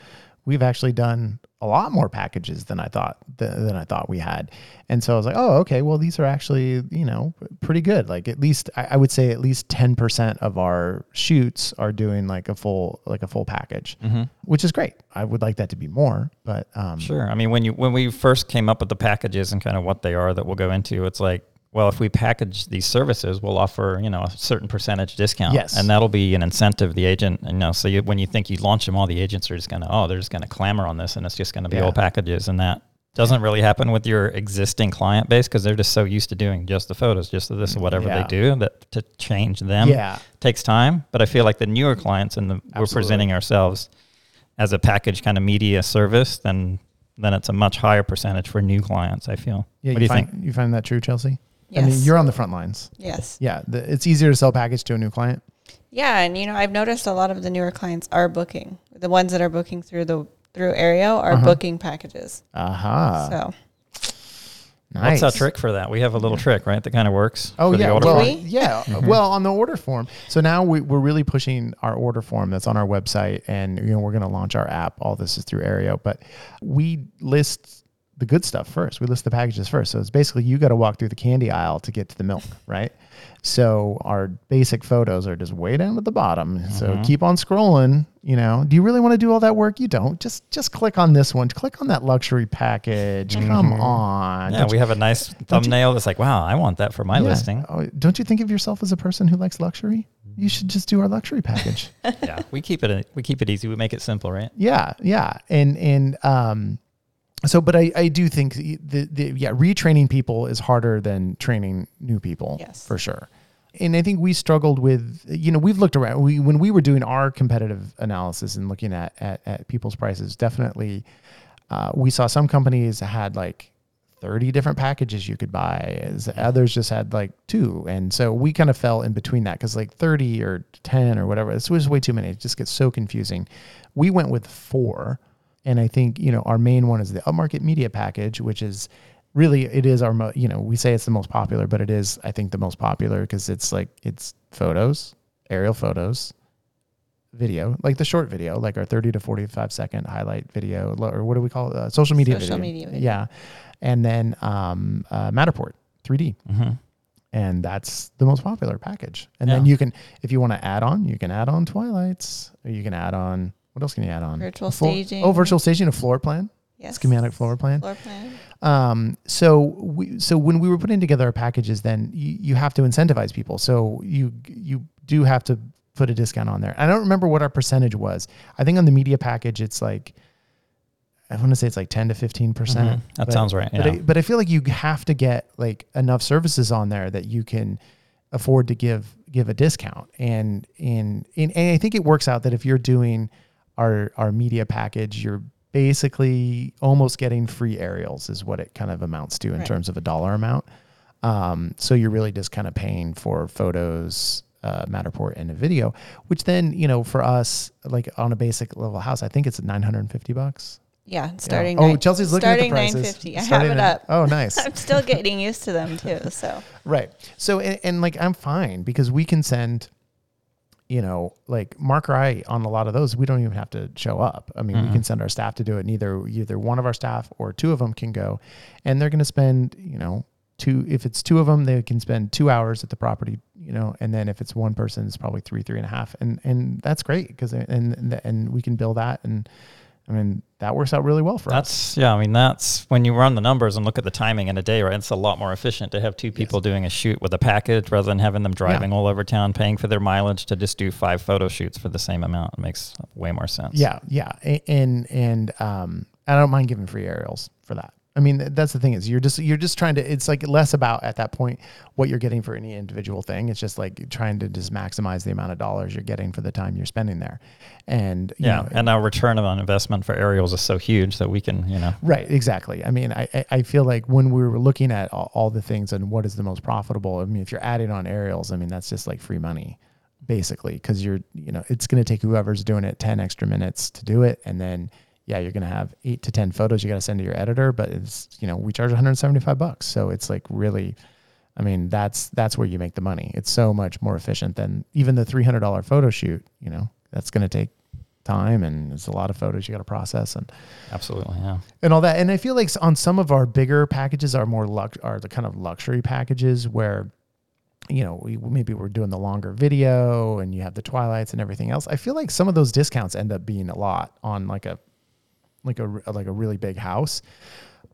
we've actually done a lot more packages than I thought than, than I thought we had. And so I was like, oh, okay, well these are actually you know pretty good. Like at least I, I would say at least ten percent of our shoots are doing like a full like a full package, Mm-hmm. which is great. I would like that to be more, but um, Sure. I mean, when you when we first came up with the packages and kind of what they are that we'll go into, it's like, well, if we package these services, we'll offer you know a certain percentage discount, Yes. and that'll be an incentive the agent. You know, so you, when you think you launch them, all the agents are just gonna oh, they're just gonna clamor on this, and it's just gonna be Yeah. all packages, and that doesn't really happen with your existing client base because they're just so used to doing just the photos, just this or whatever Yeah. they do that to change them yeah, takes time. But I feel like the newer clients and the, we're presenting ourselves as a package kind of media service, then then it's a much higher percentage for new clients. I feel. yeah. what do you find, think? You find that true, Chelsea? Yes. I mean, you're on the front lines. yes. Yeah, the, it's easier to sell a package to a new client. Yeah, and you know, I've noticed a lot of the newer clients are booking. The ones that are booking through the through Aryeo are Uh-huh. booking packages. Aha, so nice. What's our trick for that? We have a little trick, right? That kind of works. Oh for the yeah, order well, form. We? yeah. Well, on the order form. So now we, we're really pushing our order form that's on our website, and you know we're going to launch our app. All this is through Aryeo, but we list the good stuff first. We list the packages first. So it's basically you got to walk through the candy aisle to get to the milk, right? So our basic photos are just way down at the bottom. So Mm-hmm. keep on scrolling. You know, do you really want to do all that work? You don't. Just just click on this one. Click on that luxury package. Come on. yeah, Don't we have a nice thumbnail that's like, wow, I want that for my yeah. listing. Oh, don't you think of yourself as a person who likes luxury? You should just do our luxury package. yeah, we keep it we keep it easy. We make it simple, right? yeah, yeah, and and um, so but I I do think the, the, yeah retraining people is harder than training new people. Yes. for sure. And I think we struggled with you know we've looked around we when we were doing our competitive analysis and looking at at, at people's prices definitely uh, we saw some companies had like 30 different packages you could buy as others just had like two and so we kind of fell in between that because like 30 or 10 or whatever this was way too many it just gets so confusing we went with four and i think you know our main one is the upmarket media package which is really it is our mo- you know we say it's the most popular but it is i think the most popular because it's like it's photos aerial photos video like the short video like our 30 to 45 second highlight video or what do we call it? Uh, social media Social video. media video. yeah. And then um uh, matterport 3d Mm-hmm. and that's the most popular package. And then you can if you want to add on you can add on twilights or you can add on what else can you add on Virtual floor- staging. oh virtual staging a floor plan yes. schematic floor plan floor plan. um, so we, so when we were putting together our packages, then you, you have to incentivize people. So you you do have to put a discount on there. I don't remember what our percentage was. I think on the media package, it's like I want to say it's like ten to fifteen percent. Mhm. That sounds right, But yeah. I, but I feel like you have to get like enough services on there that you can afford to give give a discount. And and and, and I think it works out that if you're doing our our media package, you're basically almost getting free aerials is what it kind of amounts to in Right. terms of a dollar amount. Um, so you're really just kind of paying for photos, uh, Matterport, and a video, which then you know for us, like on a basic level house, I think it's 950 bucks. Yeah, Yeah. starting. Oh, nine- Chelsea's looking at the prices. nine fifty. I have it at- up. Oh, nice. I'm still getting used to them too. So Right. So and, and like I'm fine because we can send you know, like Mark or I on a lot of those, we don't even have to show up. I mean, we mm-hmm. can send our staff to do it. And either either one of our staff or two of them can go, and they're going to spend, you know, two. If it's two of them, they can spend two hours at the property, you know, and then if it's one person, it's probably three, three and a half, and and that's great because and and and we can bill that, and I mean that works out really well for us. That's yeah. I mean, that's when you run the numbers and look at the timing in a day, right? It's a lot more efficient to have two people doing a shoot with a package rather than having them driving all over town, paying for their mileage to just do five photo shoots for the same amount. It makes way more sense. Yeah, yeah, and and um, I don't mind giving free aerials for that. I mean, that's the thing is you're just you're just trying to. It's like less about at that point what you're getting for any individual thing. It's just like trying to just maximize the amount of dollars you're getting for the time you're spending there, and you Yeah, know, and our return on investment for aerials is so huge that we can, you know, Right, exactly. I mean, I, I- I feel like when we were looking at all, all the things and what is the most profitable, I mean, if you're adding on aerials, I mean, that's just like free money, basically, because you're, you know, it's going to take whoever's doing it 10 extra minutes to do it. And then, yeah, you're going to have eight to 10 photos you got to send to your editor, but it's, you know, we charge 175 bucks. So it's like really, I mean, that's, that's where you make the money. It's so much more efficient than even the $300 photo shoot, you know, that's going to take time and it's a lot of photos you got to process and, absolutely, yeah. and all that. And I feel like on some of our bigger packages are more lux are the kind of luxury packages where, you know, we maybe we're doing the longer video and you have the twilights and everything else. I feel like some of those discounts end up being a lot on like a like a like a really big house,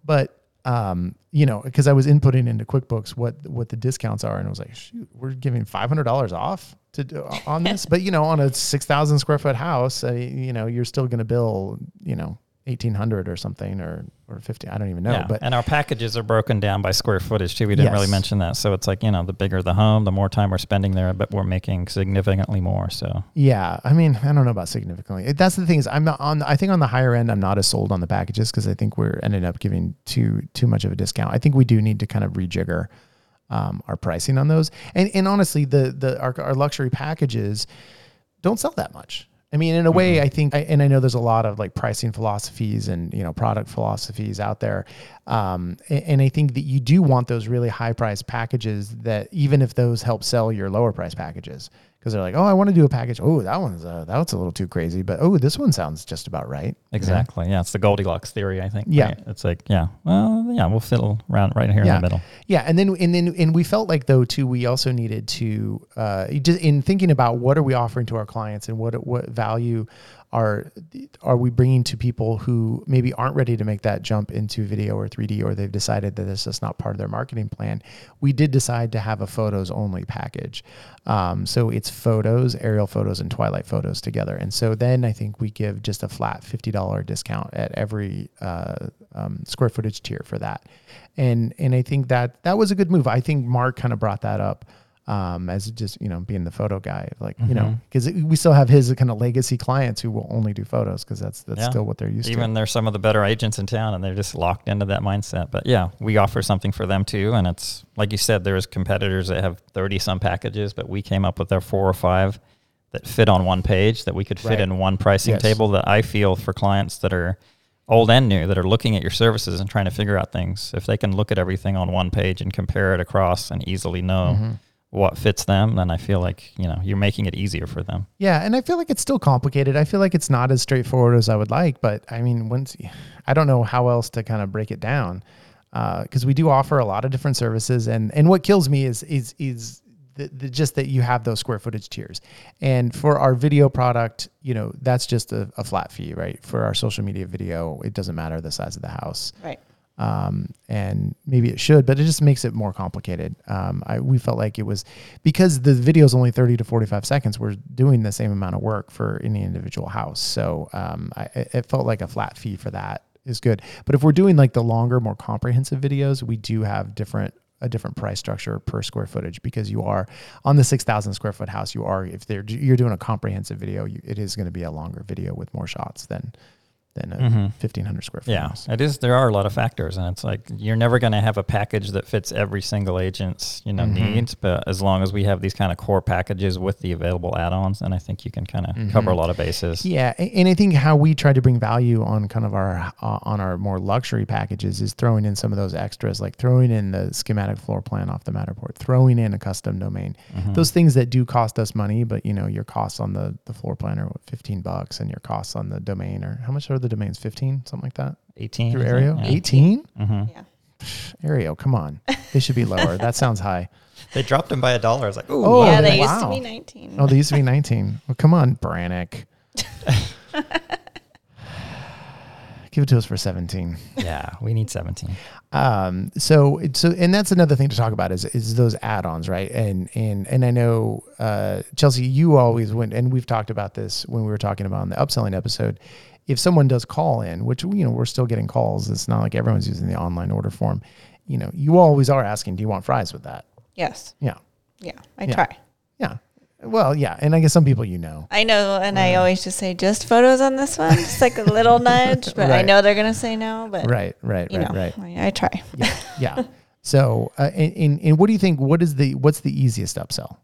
but um, you know, because I was inputting into QuickBooks what what the discounts are, and I was like, shoot, we're giving five hundred dollars off to do, on this, but you know, on a six thousand square foot house, uh, you know, you're still going to bill, you know, eighteen hundred or something, or or fifty. I don't even know, yeah, but and our packages are broken down by square footage too. We didn't really mention that. So it's like, you know, the bigger the home, the more time we're spending there, but we're making significantly more. So Yeah, I mean, I don't know about significantly. It- That's the thing is, I'm not on. I think on the higher end, I'm not as sold on the packages because I think we're ended up giving too too much of a discount. I think we do need to kind of rejigger um, our pricing on those. And and honestly, the the our, our luxury packages don't sell that much. I mean, in a way, I think, I, and I know there's a lot of like pricing philosophies and you know product philosophies out there, um, and, and I think that you do want those really high price packages that even if those help sell your lower price packages, because they're like, oh, I want to do a package. Oh, that one's uh, that's a little too crazy, but oh, this one sounds just about right. exactly, yeah, it's the Goldilocks theory, I think. Yeah. right? it's like, yeah, well, yeah, we'll fiddle around right here in the middle. Yeah, and then and then and we felt like though too, we also needed to uh, just in thinking about what are we offering to our clients and what what value are are we bringing to people who maybe aren't ready to make that jump into video or 3D or they've decided that this is not part of their marketing plan. We did decide to have a photos only package, um, so it's photos, aerial photos, and twilight photos together. And so then I think we give just a flat fifty dollar discount at every uh, um, square footage tier for that and and I think that that was a good move. I think Mark kind of brought that up um, as just you know being the photo guy, like you know, because we still have his kind of legacy clients who will only do photos because that's that's Yeah. still what they're used to. Even to. there's some of the better agents in town, and they're just locked into that mindset. But yeah, we offer something for them too, and it's like you said, there's competitors that have 30 some packages, but we came up with our four or five that fit on one page that we could fit Right. in one pricing Yes. table. That I feel for clients that are old and new that are looking at your services and trying to figure out things. If they can look at everything on one page and compare it across and easily know Mm-hmm. What fits them, then I feel like you know you're making it easier for them. Yeah, and I feel like it's still complicated. I feel like it's not as straightforward as I would like, but I mean, once I don't know how else to kind of break it down uh, because we do offer a lot of different services, and and what kills me is is is the, the, just that you have those square footage tiers, and for our video product, you know, that's just a, a flat fee, right? For our social media video, it doesn't matter the size of the house Right. Um, and maybe it should, but it just makes it more complicated. Um, I, we felt like it was because the video is only 30 to 45 seconds. We're doing the same amount of work for any individual house. So um, I, it felt like a flat fee for that is good. But if we're doing like the longer, more comprehensive videos, we do have different a different price structure per square footage because you are on the 6,000 square foot house. You are if they're you're doing a comprehensive video, you, it is going to be a longer video with more shots than than a Mhm. 1500 square foot Yeah, house. it is. There are a lot of factors, and it's like you're never going to have a package that fits every single agent's you know Mhm. needs. But as long as we have these kind of core packages with the available add-ons, then I think you can kind of Mhm. cover a lot of bases. Yeah, and I think how we try to bring value on kind of our uh, on our more luxury packages is throwing in some of those extras, like throwing in the schematic floor plan off the Matterport, throwing in a custom domain. Mhm. Those things that do cost us money, but you know your costs on the the floor plan are fifteen bucks, and your costs on the domain are how much are the domains? Fifteen, something like that eighteen through I think, Aryeo. yeah. Eighteen. Mhm. Yeah. Aryeo, come on, they should be lower. that sounds high. They dropped them by a dollar. I was like, ooh, Oh, yeah, they- they used to be 19. Oh, they used to be 19. Well, come on, Brannick. Give it to us for 17. yeah, we need seventeen. Um, so, so, and that's another thing to talk about is, is those add-ons, right? And, and, and I know, uh, Chelsea, you always went, and we've talked about this when we were talking about in the upselling episode. If someone does call in, which, you know, we're still getting calls, it's not like everyone's using the online order form. You know, you always are asking, do you want fries with that? yes. Yeah. Yeah. I Yeah. try. Yeah. Well, yeah. And I guess some people, you know, I know, and I always just say just photos on this one, just like a little nudge. But I know they're gonna say no. But right, right, right, know, right. I, I try. yeah, yeah. So, uh, and, and and what do you think? What is the what's the easiest upsell?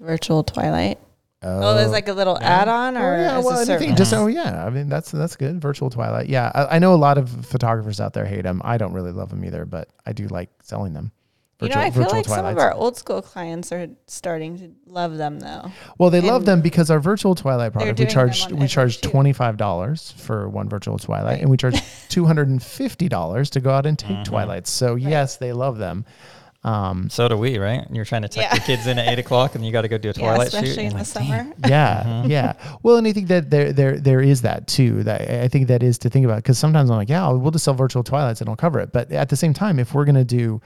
Virtual Twilight. Oh, there's like a little add-on, or Oh, yeah, as well, a anything, just oh yeah. I mean, that's that's good. Virtual Twilight. Yeah, I, I know a lot of photographers out there hate them. I don't really love them either, but I do like selling them. you know, I feel like some of our old school clients are starting to love them though. well, they love them because our virtual Twilight product we doing charge we charge twenty five dollars for one virtual Twilight, Right. and we charge two hundred and fifty dollars to go out and take Mhm. Twilights. So yes, they love them. Um, So do we, right? You're trying to tuck Yeah. your kids in at eight o'clock, and you got to go do a Yeah, twilight shoot. especially in the like, "Damn." summer. yeah Mhm. yeah well and i think that there there there is that too that i think that is to think about because sometimes i'm like yeah we'll just sell virtual twilights and i'll cover it but at the same time if we're going to do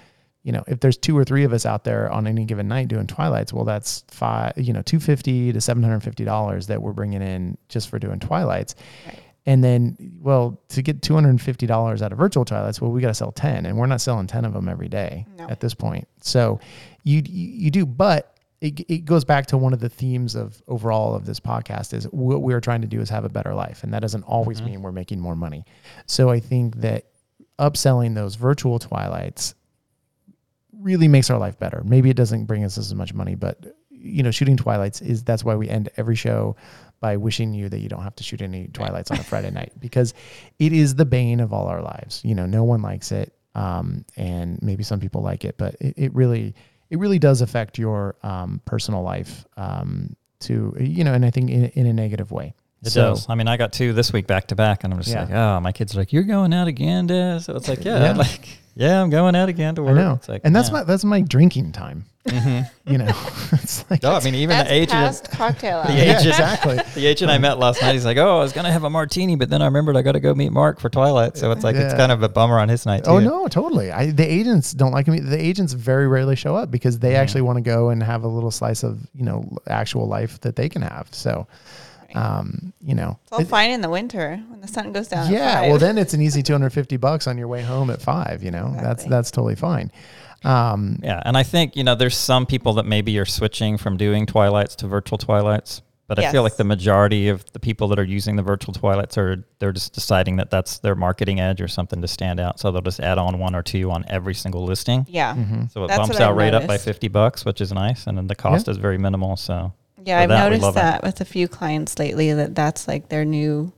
you know if there's two or three of us out there on any given night doing twilights well that's five you know 250 to 750 dollars that we're bringing in just for doing twilights Right. And then well to get $250 out of virtual twilights well we got to sell 10 and we're not selling 10 of them every day No. at this point so you you, you do but it, it goes back to one of the themes of overall of this podcast is what we're trying to do is have a better life and that doesn't always Mhm. mean we're making more money so i think that upselling those virtual twilights really makes our life better maybe it doesn't bring us as much money but you know shooting twilights is that's why we end every show by wishing you that you don't have to shoot any twilights on a friday night because it is the bane of all our lives. You know no one likes it um, and maybe some people like it but it, it really it really does affect your um, personal life um, to you know and i think in, in a negative way It So- does. I mean, I got two this week back to back, and I'm just Yeah. like, oh, my kids are like, you're going out again, Dad. So it's like, yeah, Yeah. like, yeah, I'm going out again to i work. know It's like, and that's yeah. my that's my drinking time Mhm. you know it's like No, I mean, even That's the agent, past cocktail The hour. yeah, agent- exactly the agent I met last night, he's like, oh, I was gonna have a martini, but then I remembered I got to go meet Mark for Twilight. So it's like it's kind of a bummer on his night too. Oh no, totally. I, the agents don't like me. The agents very rarely show up because they Mhm. actually want to go and have a little slice of you know actual life that they can have. So, um, you know, It's all it- fine in the winter when the sun goes down. at yeah. five. Well, then it's an easy two hundred fifty bucks on your way home at five. You know, that's Exactly. that's totally fine. Um, Yeah, and I think you know there's some people that maybe are switching from doing twilights to virtual twilights, but I feel like the majority of the people that are using the virtual twilights are they're just deciding that that's their marketing edge or something to stand out, so they'll just add on one or two on every single listing. yeah, mhm. So it That's bumps out right up by fifty bucks, which is nice, and then the cost is very minimal. So yeah. I've that, noticed love it. that with a few clients lately that that's like their new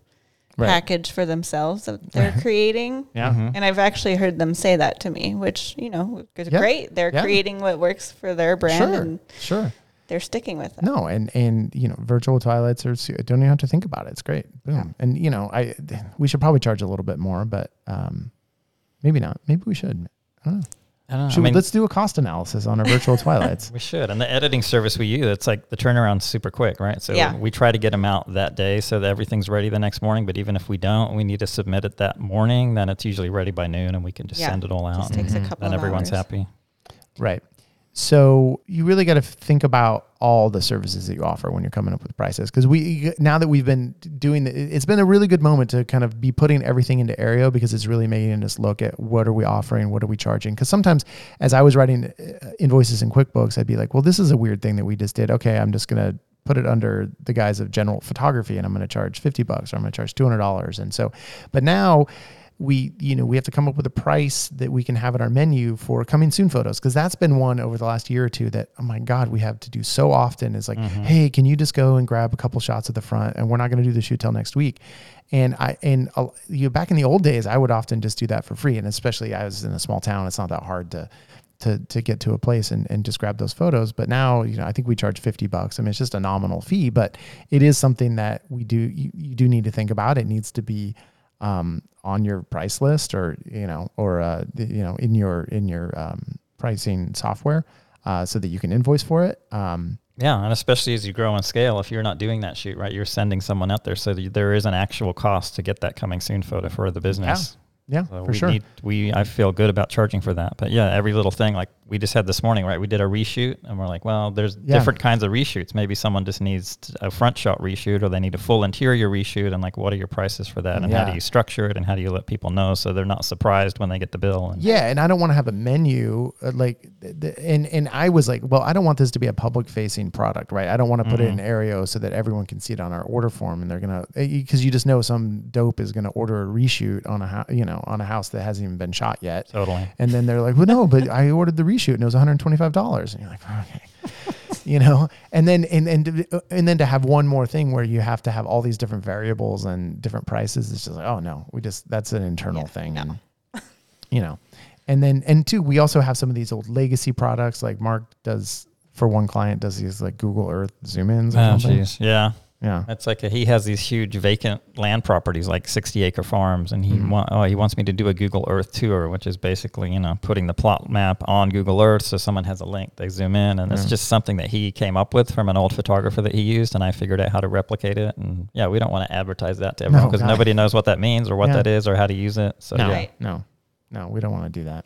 Right. package for themselves that they're creating. Yeah. Mhm. And I've actually heard them say that to me, which you know is Yeah. great. They're Yeah. creating what works for their brand, Sure. and Sure. they're sticking with it. No, and and you know, virtual twilights are su- don't even have to think about it. It's great. Boom. Yeah. And you know, I we should probably charge a little bit more, but um, maybe not. Maybe we should. I don't know. I don't know. Should I we- mean, let's do a cost analysis on our virtual twilights. we should, and the editing service we use, it's like the turnaround's super quick, right? So Yeah. we try to get them out that day so that everything's ready the next morning. But even if we don't, we need to submit it that morning. Then it's usually ready by noon, and we can just Yeah. send it all out. Just and takes a couple then of everyone's hours. happy. Right. So you really got to think about all the services that you offer when you're coming up with prices. Because we now that we've been doing, the, it's been a really good moment to kind of be putting everything into Aryeo because it's really making us look at what are we offering, what are we charging. Because sometimes, as I was writing uh, invoices in QuickBooks, I'd be like, well, this is a weird thing that we just did. Okay, I'm just gonna put it under the guise of general photography and I'm going to charge 50 bucks or I'm going to charge $200. And so, but now we, you know, we have to come up with a price that we can have at our menu for coming soon photos. Cause that's been one over the last year or two that, oh my God, we have to do so often is like, Hey, can you just go and grab a couple shots at the front and we're not going to do the shoot till next week. And I, and uh, you back in the old days, I would often just do that for free. And especially I was in a small town. It's not that hard to, to to get to a place and, and just grab those photos. But now, you know, I think we charge 50 bucks. I mean, it's just a nominal fee, but it is something that we do, you, you do need to think about. It needs to be um, on your price list or, you know, or, uh, you know, in your, in your um, pricing software uh, so that you can invoice for it. Um, Yeah, and especially as you grow and scale, if you're not doing that shoot, right, you're sending someone out there, so that there is an actual cost to get that coming soon photo for the business. yeah, So for we sure. Need, we I feel good about charging for that, but yeah, every little thing like we just had this morning, right? We did a reshoot, and we're like, well, there's Yeah. different kinds of reshoots. Maybe someone just needs a front shot reshoot, or they need a full interior reshoot, and like, what are your prices for that, and how do you structure it, and how do you let people know so they're not surprised when they get the bill? And Yeah, and I don't want to have a menu uh, like, th- and and I was like, well, I don't want this to be a public facing product, right? I don't want to put it in Mm-hmm. Aryeo so that everyone can see it on our order form, and they're gonna because you just know some dope is gonna order a reshoot on a house, you know, on a house that hasn't even been shot yet, totally. and then they're like, well, no, but I ordered the reshoot and it was one hundred twenty five dollars, and you're like, okay. You know, and then and and and then to have one more thing where you have to have all these different variables and different prices, it's just like, oh no, we just that's an internal Yeah, thing, no. and you know and then and two we also have some of these old legacy products like mark does for one client does these like google earth zoom ins or Oh, something jeez. Yeah. Yeah It's like a, he has these huge vacant land properties, like 60 acre farms, and he Mhm. wa- oh he wants me to do a Google Earth tour, which is basically you know putting the plot map on Google Earth, so someone has a link, they zoom in, and it's just something that he came up with from an old photographer that he used, and I figured out how to replicate it. And yeah, we don't want to advertise that to everyone because God. nobody knows what that means or what Yeah. that is or how to use it. So no yeah. Right. no no we don't want to do that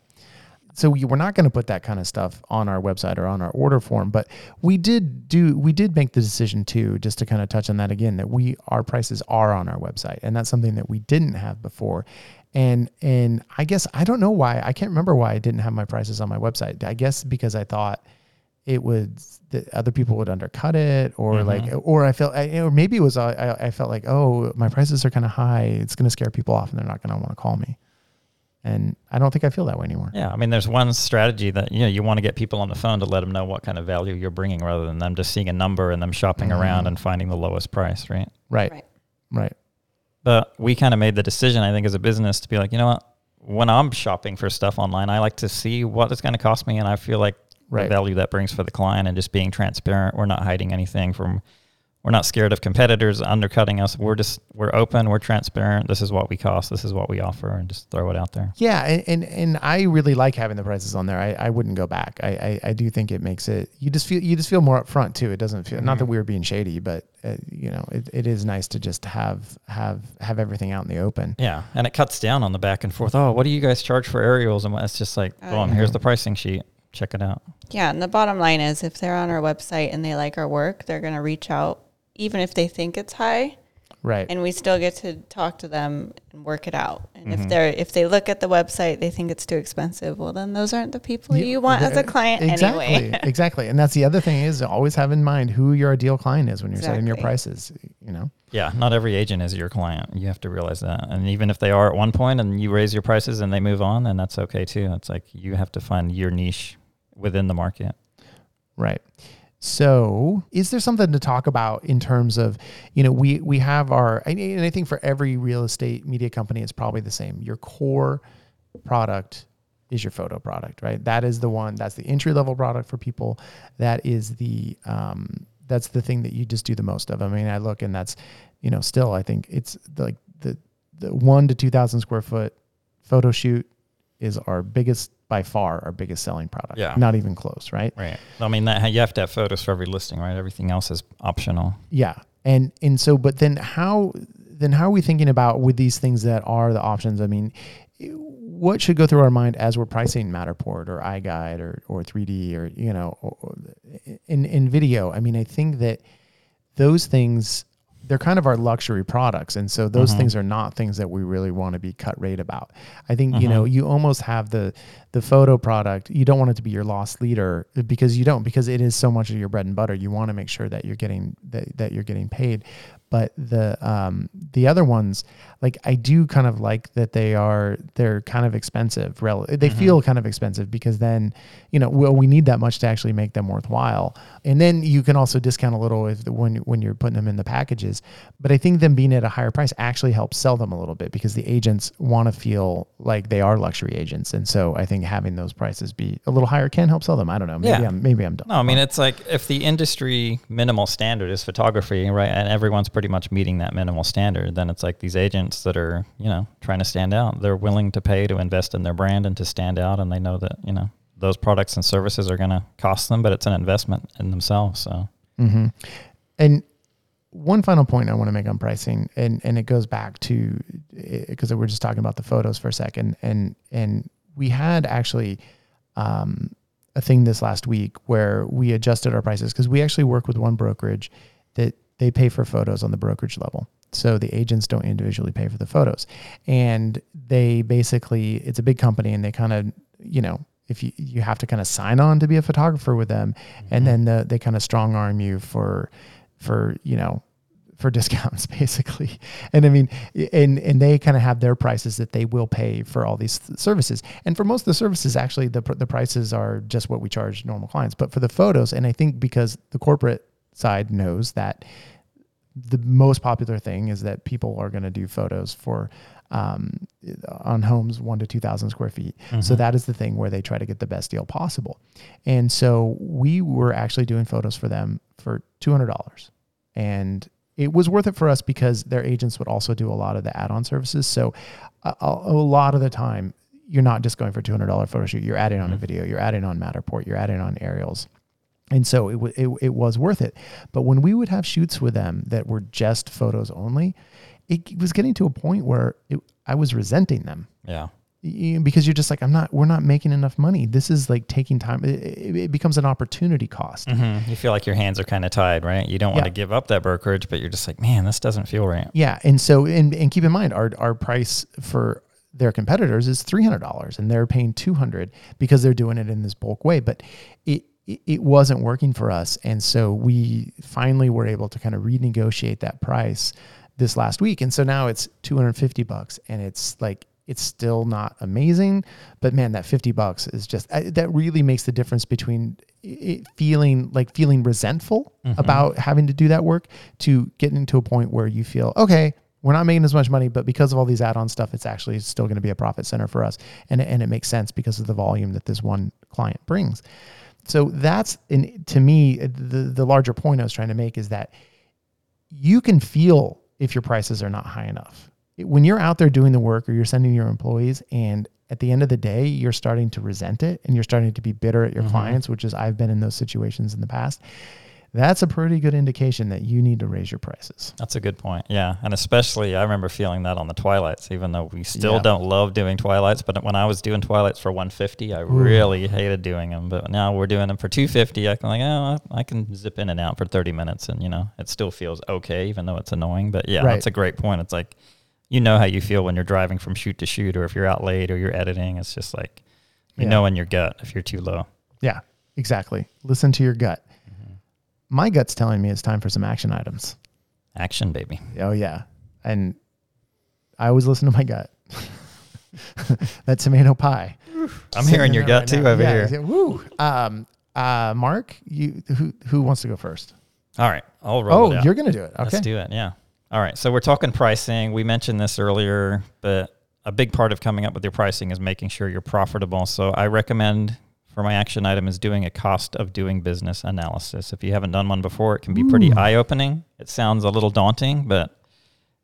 so we, we're not going to put that kind of stuff on our website or on our order form but we did do we did make the decision too just to kind of touch on that again that we our prices are on our website and that's something that we didn't have before. And and i guess i don't know why i can't remember why i didn't have my prices on my website. I guess because i thought it would that other people would undercut it or Mhm. like or i felt I, or maybe it was I- I felt like oh my prices are kind of high it's going to scare people off and they're not going to want to call me and i don't think i feel that way anymore Yeah, I mean, there's one strategy that you know you want to get people on the phone to let them know what kind of value you're bringing, rather than them just seeing a number and them shopping around Mhm. and finding the lowest price, right? right Right. right But we kind of made the decision, I think, as a business to be like, you know what? When I'm shopping for stuff online, I like to see what it's going to cost me, and I feel like Right. the value that brings for the client, and just being transparent. We're not hiding anything from. We're not scared of competitors undercutting us. We're just we're open. We're transparent. This is what we cost. This is what we offer, and just throw it out there. yeah and, and and i really like having the prices on there i, I wouldn't go back I, I i do think it makes it you just feel you just feel more upfront too it doesn't feel not that we were being shady but uh, you know it, it is nice to just have have have everything out in the open Yeah, and it cuts down on the back and forth. Oh, what do you guys charge for aerials? And what- it's just like, Oh, boom, yeah. here's the pricing sheet. Check it out. Yeah, and the bottom line is if they're on our website and they like our work, they're going to reach out even if they think it's high right and we still get to talk to them and work it out. And Mhm. if they're if they look at the website, they think it's too expensive, well then those aren't the people Yeah, you want as a client exactly anyway. exactly and that's the other thing is always have in mind who your ideal client is when you're setting your prices you know Yeah, not every agent is your client. You have to realize that. And even if they are at one point and you raise your prices and they move on, then that's okay too. It's like you have to find your niche within the market. Right. So, is there something to talk about in terms of, you know, we we have our, and I think for every real estate media company, it's probably the same. Your core product is your photo product, right? That is the one. That's the entry level product for people. That is the um, that's the thing that you just do the most of. I mean, I look and that's, you know, still I think it's like the the one to two thousand square foot photo shoot is our biggest by far our biggest selling product. Yeah. Not even close, right? Right. I mean, that you have to have photos for every listing, right? Everything else is optional. Yeah. And and so but then how then how are we thinking about with these things that are the options? I mean, what should go through our mind as we're pricing Matterport or iGuide or or 3D or you know or, or in in video? I mean, I think that those things they're kind of our luxury products and so those mm-hmm. things are not things that we really want to be cut rate about i think you mm-hmm. know you almost have the the photo product you don't want it to be your lost leader because you don't because it is so much of your bread and butter. You want to make sure that you're getting that, that you're getting paid. But the um the other ones like i do kind of like that they are they're kind of expensive rel- they feel kind of expensive because then you know well we need that much to actually make them worthwhile. And then you can also discount a little if when when you're putting them in the packages. But i think them being at a higher price actually helps sell them a little bit because the agents want to feel like they are luxury agents. And so i think having those prices be a little higher can help sell them i don't know maybe Yeah. i'm maybe i'm done No, I mean it's like if the industry minimal standard is photography, right, and everyone's pretty much meeting that minimal standard, then it's like these agents that are, you know, trying to stand out. They're willing to pay to invest in their brand and to stand out, and they know that you know those products and services are going to cost them, but it's an investment in themselves. So hmm And one final point I want to make on pricing, and and it goes back to because we we're just talking about the photos for a second, and and we had actually um, a thing this last week where we adjusted our prices because we actually work with one brokerage that they pay for photos on the brokerage level. So the agents don't individually pay for the photos. And they basically, it's a big company and they kind of, you know, if you, you have to kind of sign on to be a photographer with them and then the, they kind of strong arm you for, for, you know, for discounts basically. And I mean, and, and they kind of have their prices that they will pay for all these services. And for most of the services, actually the, pr- the prices are just what we charge normal clients, but for the photos, and I think because the corporate side knows that the most popular thing is that people are going to do photos for um, on homes one to 2000 square feet. So that is the thing where they try to get the best deal possible. And so we were actually doing photos for them for $200 and it was worth it for us because their agents would also do a lot of the add-on services. So a, a lot of the time you're not just going for $200 photo shoot. You're adding on a mm-hmm. video, you're adding on Matterport, you're adding on aerials. And so it, w- it, it was worth it. But when we would have shoots with them that were just photos only, it was getting to a point where it, I was resenting them yeah, because you're just like, I'm not, we're not making enough money. This is like taking time. It, it, becomes an opportunity cost. hmm you feel like your hands are kind of tied, right? You don't want Yeah. to give up that brokerage, but you're just like, man, this doesn't feel right. Yeah. And so, and, and keep in mind, our, our price for their competitors is $300 and they're paying 200 because they're doing it in this bulk way. But it, it- it wasn't working for us. And so we finally were able to kind of renegotiate that price this last week. And so now it's 250 bucks and it's like, it's still not amazing, but man, that 50 bucks is just, I, that really makes the difference between it feeling like feeling resentful mm-hmm. about having to do that work to getting to a point where you feel, okay, we're not making as much money, but because of all these add-on stuff, it's actually still going to be a profit center for us. And, and it makes sense because of the volume that this one client brings. So that's in, to me, the, the larger point I was trying to make is that you can feel if your prices are not high enough. When you're out there doing the work or you're sending your employees and at the end of the day, you're starting to resent it and you're starting to be bitter at your mm-hmm. clients, which is I've been in those situations in the past. That's a pretty good indication that you need to raise your prices. That's a good point. Yeah. And especially, I remember feeling that on the Twilights, even though we still Yeah. don't love doing Twilights. But when I was doing Twilights for 150, I really hated doing them. But now we're doing them for 250. I can, like, oh, I I can zip in and out for 30 minutes and, you know, it still feels okay, even though it's annoying. But yeah, Right. that's a great point. It's like, you know how you feel when you're driving from shoot to shoot or if you're out late or you're editing. It's just like, you Yeah. know in your gut if you're too low. Yeah, exactly. Listen to your gut. My gut's telling me it's time for some action items. Action, baby. Oh yeah, and I always listen to my gut. that tomato pie. I'm hearing your gut right too now. over Yeah, here. Woo. Um, uh, Mark, you who who wants to go first? All right. I'll roll Oh, you're gonna do it. Okay. Let's do it. Yeah. All right. So we're talking pricing. We mentioned this earlier, but a big part of coming up with your pricing is making sure you're profitable. So I recommend for my action item is doing a cost of doing business analysis. If you haven't done one before, it can be pretty mm. eye opening. It sounds a little daunting, but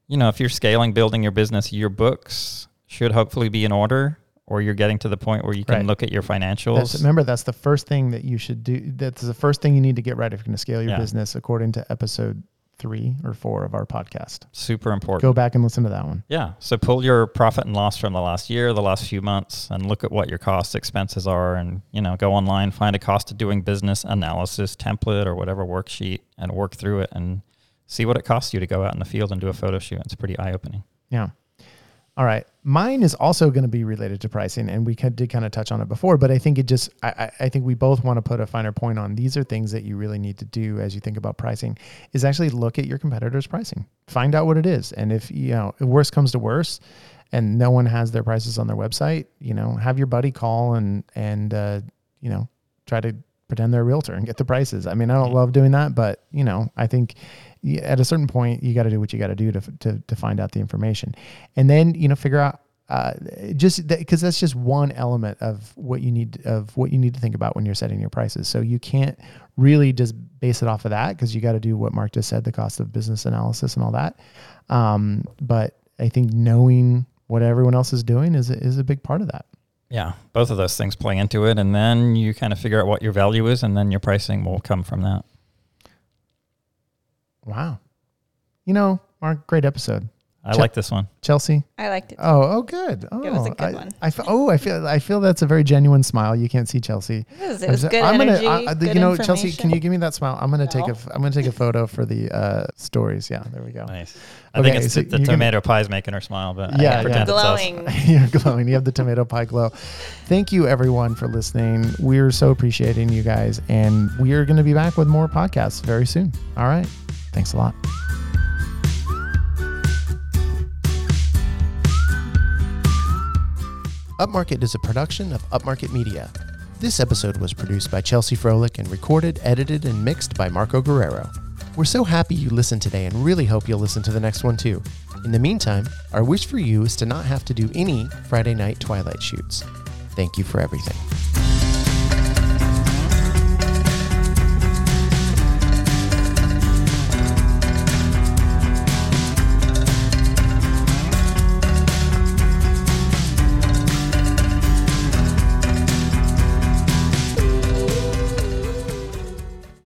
you know, if you're scaling, building your business, your books should hopefully be in order or you're getting to the point where you can Right. look at your financials. That's, remember, that's the first thing that you should do. That's the first thing you need to get right if you're going to scale your Yeah. business, according to episode three or four of our podcast. Super important. Go back and listen to that one. Yeah. So pull your profit and loss from the last year, the last few months, and look at what your cost expenses are. And, you know, go online, find a cost of doing business analysis template or whatever worksheet and work through it and see what it costs you to go out in the field and do a photo shoot. It's pretty eye opening. Yeah. All right. Mine is also going to be related to pricing, and we did kind of touch on it before, but I think it just, I, I think we both want to put a finer point on these are things that you really need to do as you think about pricing is actually look at your competitors' pricing, find out what it is. And if, you know, if worst comes to worst and no one has their prices on their website, you know, have your buddy call and, and, uh, you know, try to pretend they're a realtor and get the prices. I mean, I don't love doing that, but you know, I think at a certain point you got to do what you got to do to, to to find out the information, and then you know figure out uh, just because that's just one element of what you need of what you need to think about when you're setting your prices. So you can't really just base it off of that because you got to do what Mark just said, the cost of business analysis and all that. Um, but I think knowing what everyone else is doing is is a big part of that. Yeah, both of those things play into it, and then you kind of figure out what your value is, and then your pricing will come from that. Wow. You know, Mark, great episode. I like this one. Chelsea. I liked it. Oh, oh, good. Oh, It was a good I, one. I fe- oh, I feel, I feel that's a very genuine smile. You can't see Chelsea. It was, it I'm was good I'm energy. gonna, I- I- good you know, Chelsea, can you information. give me that smile? I'm gonna take a, No. f- I'm gonna take a photo for the uh, stories. Yeah, there we go. Nice. I think it's so the, the you're gonna- tomato pie's making her smile, but Yeah, I yeah. pretend it's us. glowing. You're glowing. You have the tomato pie glow. Thank you, everyone, for listening. We're so appreciating you guys, and we are going to be back with more podcasts very soon. All right. Thanks a lot. Upmarket is a production of Upmarket Media. This episode was produced by Chelsea Froelich and recorded, edited, and mixed by Marco Guerrero. We're so happy you listened today and really hope you'll listen to the next one too. In the meantime, our wish for you is to not have to do any Friday night twilight shoots. Thank you for everything.